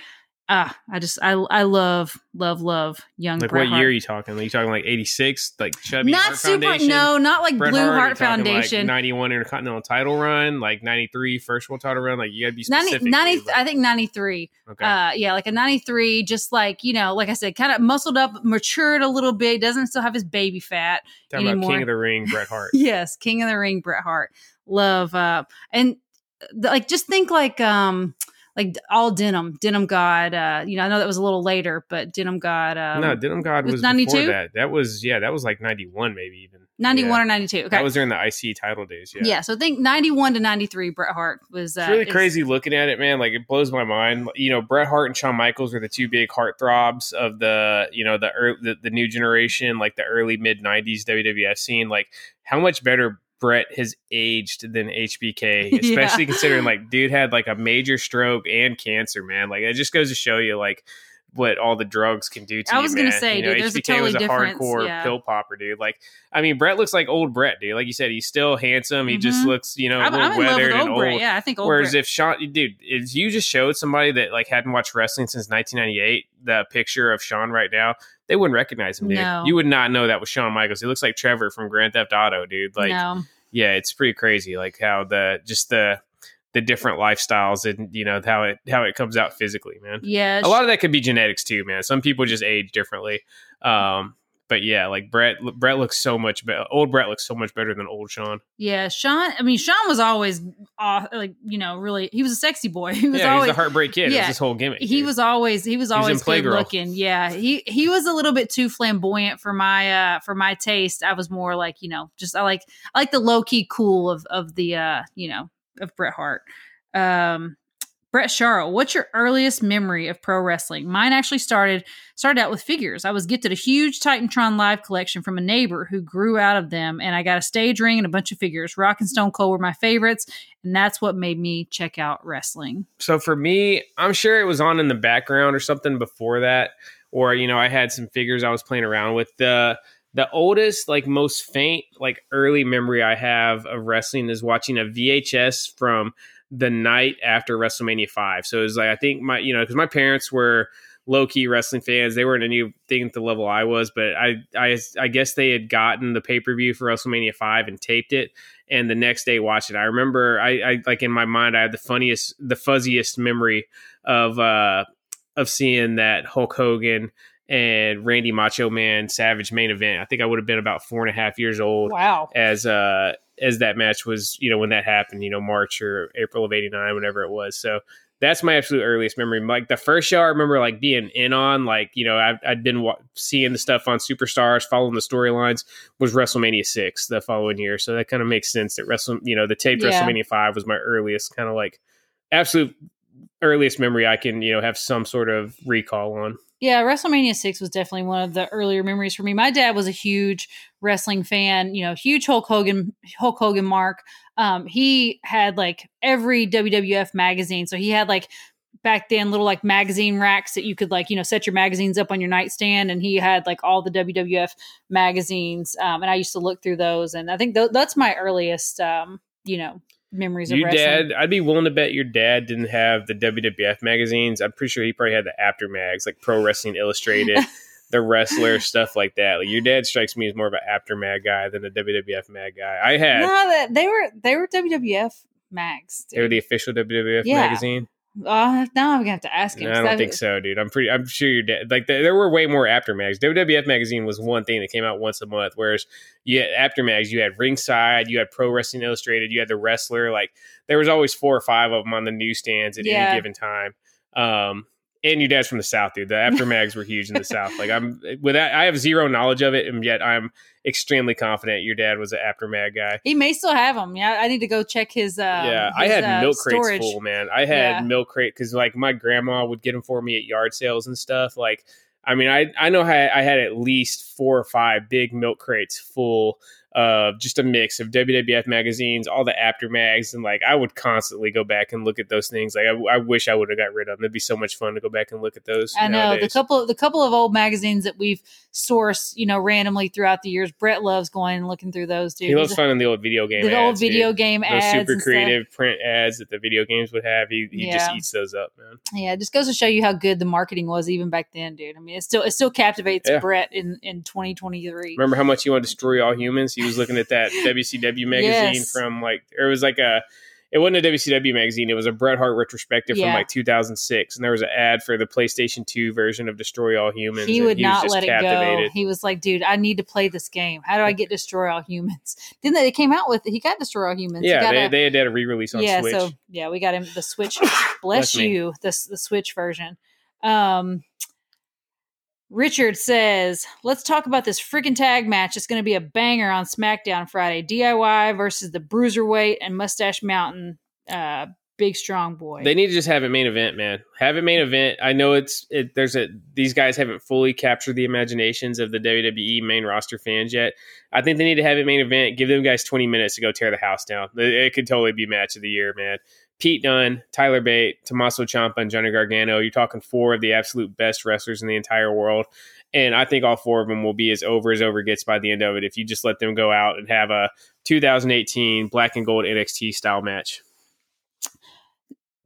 Ah, I just I I love love love young. Like Bret what Hart. year are you talking? Are you talking like eighty six, like chubby? Not super. Foundation? No, not like Bret Blue Hart, Heart Foundation. Like ninety one intercontinental title run, like 93 first world title run. Like you gotta be specific. 90, 90 I think ninety three. Okay. Uh, yeah, like a ninety three. Just like you know, like I said, kind of muscled up, matured a little bit. Doesn't still have his baby fat Talking anymore. About King of the Ring, Bret Hart. yes, King of the Ring, Bret Hart. Love uh, and like just think like um like all denim denim god uh you know i know that was a little later but denim god um, no denim god was 92 that that was yeah that was like 91 maybe even 91 yeah. or 92. Okay. That was during the IC title days. Yeah. Yeah. So I think 91 to 93, Bret Hart was. Uh, it's really is, crazy looking at it, man. Like it blows my mind. You know, Bret Hart and Shawn Michaels were the two big heartthrobs of the, you know, the, early, the, the new generation, like the early mid 90s WWF scene. Like how much better Bret has aged than HBK, especially yeah. considering like dude had like a major stroke and cancer, man. Like it just goes to show you like what all the drugs can do to I you. I was gonna say, you know, dude, there's HBK a totally was a hardcore yeah. pill popper, dude. Like, I mean, Bret looks like old Bret, dude. Like you said, he's still handsome. He mm-hmm. just looks, you know, a little I'm weathered and old. Bret. Yeah, I think old. Whereas Bret. if Shawn, dude, if you just showed somebody that like hadn't watched wrestling since 1998 the picture of Shawn right now, they wouldn't recognize him, dude. No. You would not know that was Shawn Michaels. He looks like Trevor from Grand Theft Auto, dude. Like, no. Yeah, it's pretty crazy. Like how the just the the different lifestyles and you know how it how it comes out physically, man. Yeah, a lot of that could be genetics too, man. Some people just age differently. Um, but yeah, like Brett, Bret looks so much better. Old Bret looks so much better than old Shawn. Yeah, Shawn. I mean, Shawn was always off, like you know, really. He was a sexy boy. He was yeah, always he was a heartbreak kid. Yeah, his whole gimmick. He dude. was always he was always he was good looking. Yeah, he he was a little bit too flamboyant for my uh for my taste. I was more like you know, just I like I like the low key cool of of the uh you know of Bret Hart. Um, Brett Sharrow, what's your earliest memory of pro wrestling? Mine actually started started out with figures. I was gifted a huge Titantron Live collection from a neighbor who grew out of them, and I got a stage ring and a bunch of figures. Rock and Stone Cold were my favorites, and that's what made me check out wrestling. So for me, I'm sure it was on in the background or something before that, or you know, I had some figures I was playing around with. The the oldest, like most faint, like early memory I have of wrestling is watching a VHS from the night after WrestleMania five. So it was like I think my you know because my parents were low key wrestling fans. They weren't anything at the level I was, but I I I guess they had gotten the pay per view for WrestleMania five and taped it, and the next day watched it. I remember I, I like in my mind I had the funniest the fuzziest memory of uh of seeing that Hulk Hogan and Randy Macho Man Savage main event. I think I would have been about four and a half years old. Wow. As uh as that match was, you know, when that happened, you know, March or April of 89, whenever it was. So that's my absolute earliest memory. Like the first show I remember like being in on, like, you know, i had been wa- seeing the stuff on Superstars, following the storylines was WrestleMania 6 the following year. So that kind of makes sense that Wrestle, you know, the taped yeah. WrestleMania 5 was my earliest kind of like absolute earliest memory I can, you know, have some sort of recall on. Yeah, WrestleMania 6 was definitely one of the earlier memories for me. My dad was a huge wrestling fan, you know, huge Hulk Hogan Hulk Hogan mark. Um, he had like every WWF magazine. So he had like back then little like magazine racks that you could like, you know, set your magazines up on your nightstand and he had like all the WWF magazines. Um, and I used to look through those and I think th- that's my earliest um, you know, memories of your wrestling. dad i'd be willing to bet your dad didn't have the wwf magazines i'm pretty sure he probably had the Apter mags like pro wrestling illustrated the wrestler stuff like that like your dad strikes me as more of an Apter mag guy than a wwf mag guy i had no they were they were wwf mags dude. they were the official wwf yeah. magazine uh, now I'm gonna have to ask him. No, I don't think so, dude. I'm pretty. I'm sure you're dead. Like there were way more Apter mags. WWF magazine was one thing that came out once a month, whereas you had Apter mags. You had Ringside, you had Pro Wrestling Illustrated, you had the Wrestler. Like there was always four or five of them on the newsstands at yeah. any given time. Um, and your dad's from the south, dude. The Apter mags were huge in the south. Like I'm with that, I have zero knowledge of it, and yet I'm extremely confident your dad was an Apter mag guy. He may still have them. Yeah, I need to go check his. Uh, yeah, his, I had uh, milk storage. crates full, man. I had yeah. milk crate because like my grandma would get them for me at yard sales and stuff. Like, I mean, I I know I, I had at least four or five big milk crates full uh, just a mix of WWF magazines, all the Apter mags, and like I would constantly go back and look at those things. Like I, I wish I would have got rid of them. It'd be so much fun to go back and look at those. I know the couple the couple of old magazines that we've sourced, you know, randomly throughout the years. Brett loves going and looking through those. Dude. He loves finding the old video game, the ads, old video dude. game those ads, super creative print ads that the video games would have. He, he yeah. just eats those up, man. Yeah, it just goes to show you how good the marketing was even back then, dude. I mean, it still it still captivates yeah. Brett in in 2023. Remember how much he wanted to destroy all humans? He was looking at that WCW magazine yes. from like it was like a it wasn't a WCW magazine. It was a Bret Hart retrospective yeah. from like 2006, and there was an ad for the PlayStation 2 version of Destroy All Humans. He would he not let it go. He was like, "Dude, I need to play this game. How do I get Destroy All Humans?" Then they came out with he got Destroy All Humans. Yeah, they, a, they had a re-release on yeah, Switch. so yeah, we got him the Switch. bless you, the the Switch version. Um, Richard says, let's talk about this freaking tag match. It's going to be a banger on SmackDown Friday. DIY versus the Bruiserweight and Mustache Mountain uh, big strong boy. They need to just have a main event, man. Have a main event. I know it's it, there's a these guys haven't fully captured the imaginations of the WWE main roster fans yet. I think they need to have a main event. Give them guys 20 minutes to go tear the house down. It, it could totally be match of the year, man. Pete Dunne, Tyler Bate, Tommaso Ciampa, and Johnny Gargano. You're talking four of the absolute best wrestlers in the entire world. And I think all four of them will be as over as over gets by the end of it if you just let them go out and have a 2018 black and gold NXT style match.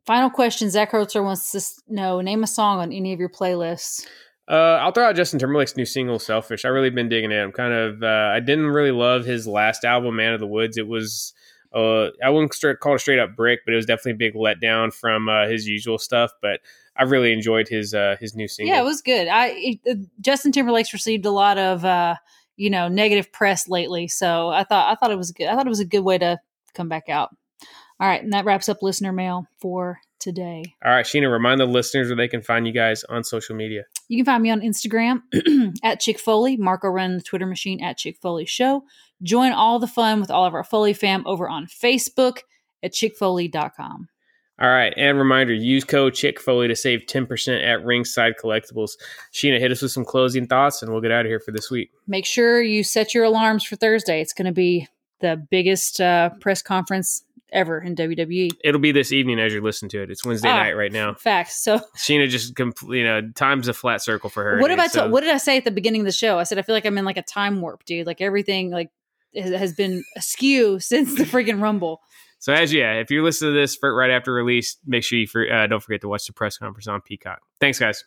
Final question Zach Hertzer wants to know name a song on any of your playlists. Uh, I'll throw out Justin Timberlake's new single "Selfish." I really been digging it. I'm kind of uh, I didn't really love his last album, "Man of the Woods." It was uh, I wouldn't straight, call it a straight up brick, but it was definitely a big letdown from uh, his usual stuff. But I really enjoyed his uh, his new single. Yeah, it was good. I it, uh, Justin Timberlake's received a lot of uh, you know negative press lately, so I thought I thought it was good. I thought it was a good way to come back out. All right, and that wraps up listener mail for today. All right, Sheena, remind the listeners where they can find you guys on social media. You can find me on Instagram at Chick Foley. Marco runs the Twitter machine at Chick Foley Show. Join all the fun with all of our Foley fam over on Facebook at chickfoley.com. All right, and reminder: use code Chick Foley to save ten percent at Ringside Collectibles. Sheena, hit us with some closing thoughts, and we'll get out of here for this week. Make sure you set your alarms for Thursday. It's going to be the biggest uh, press conference ever in WWE. It'll be this evening as you listen to it. It's Wednesday ah, night right now. Facts. So Sheena just completely, you know, time's a flat circle for her. What did I so. what did I say at the beginning of the show? I said I feel like I'm in like a time warp, dude. Like everything like has been askew since the freaking Rumble. So as yeah, if you're listening to this for right after release, make sure you for, uh, don't forget to watch the press conference on Peacock. Thanks, guys.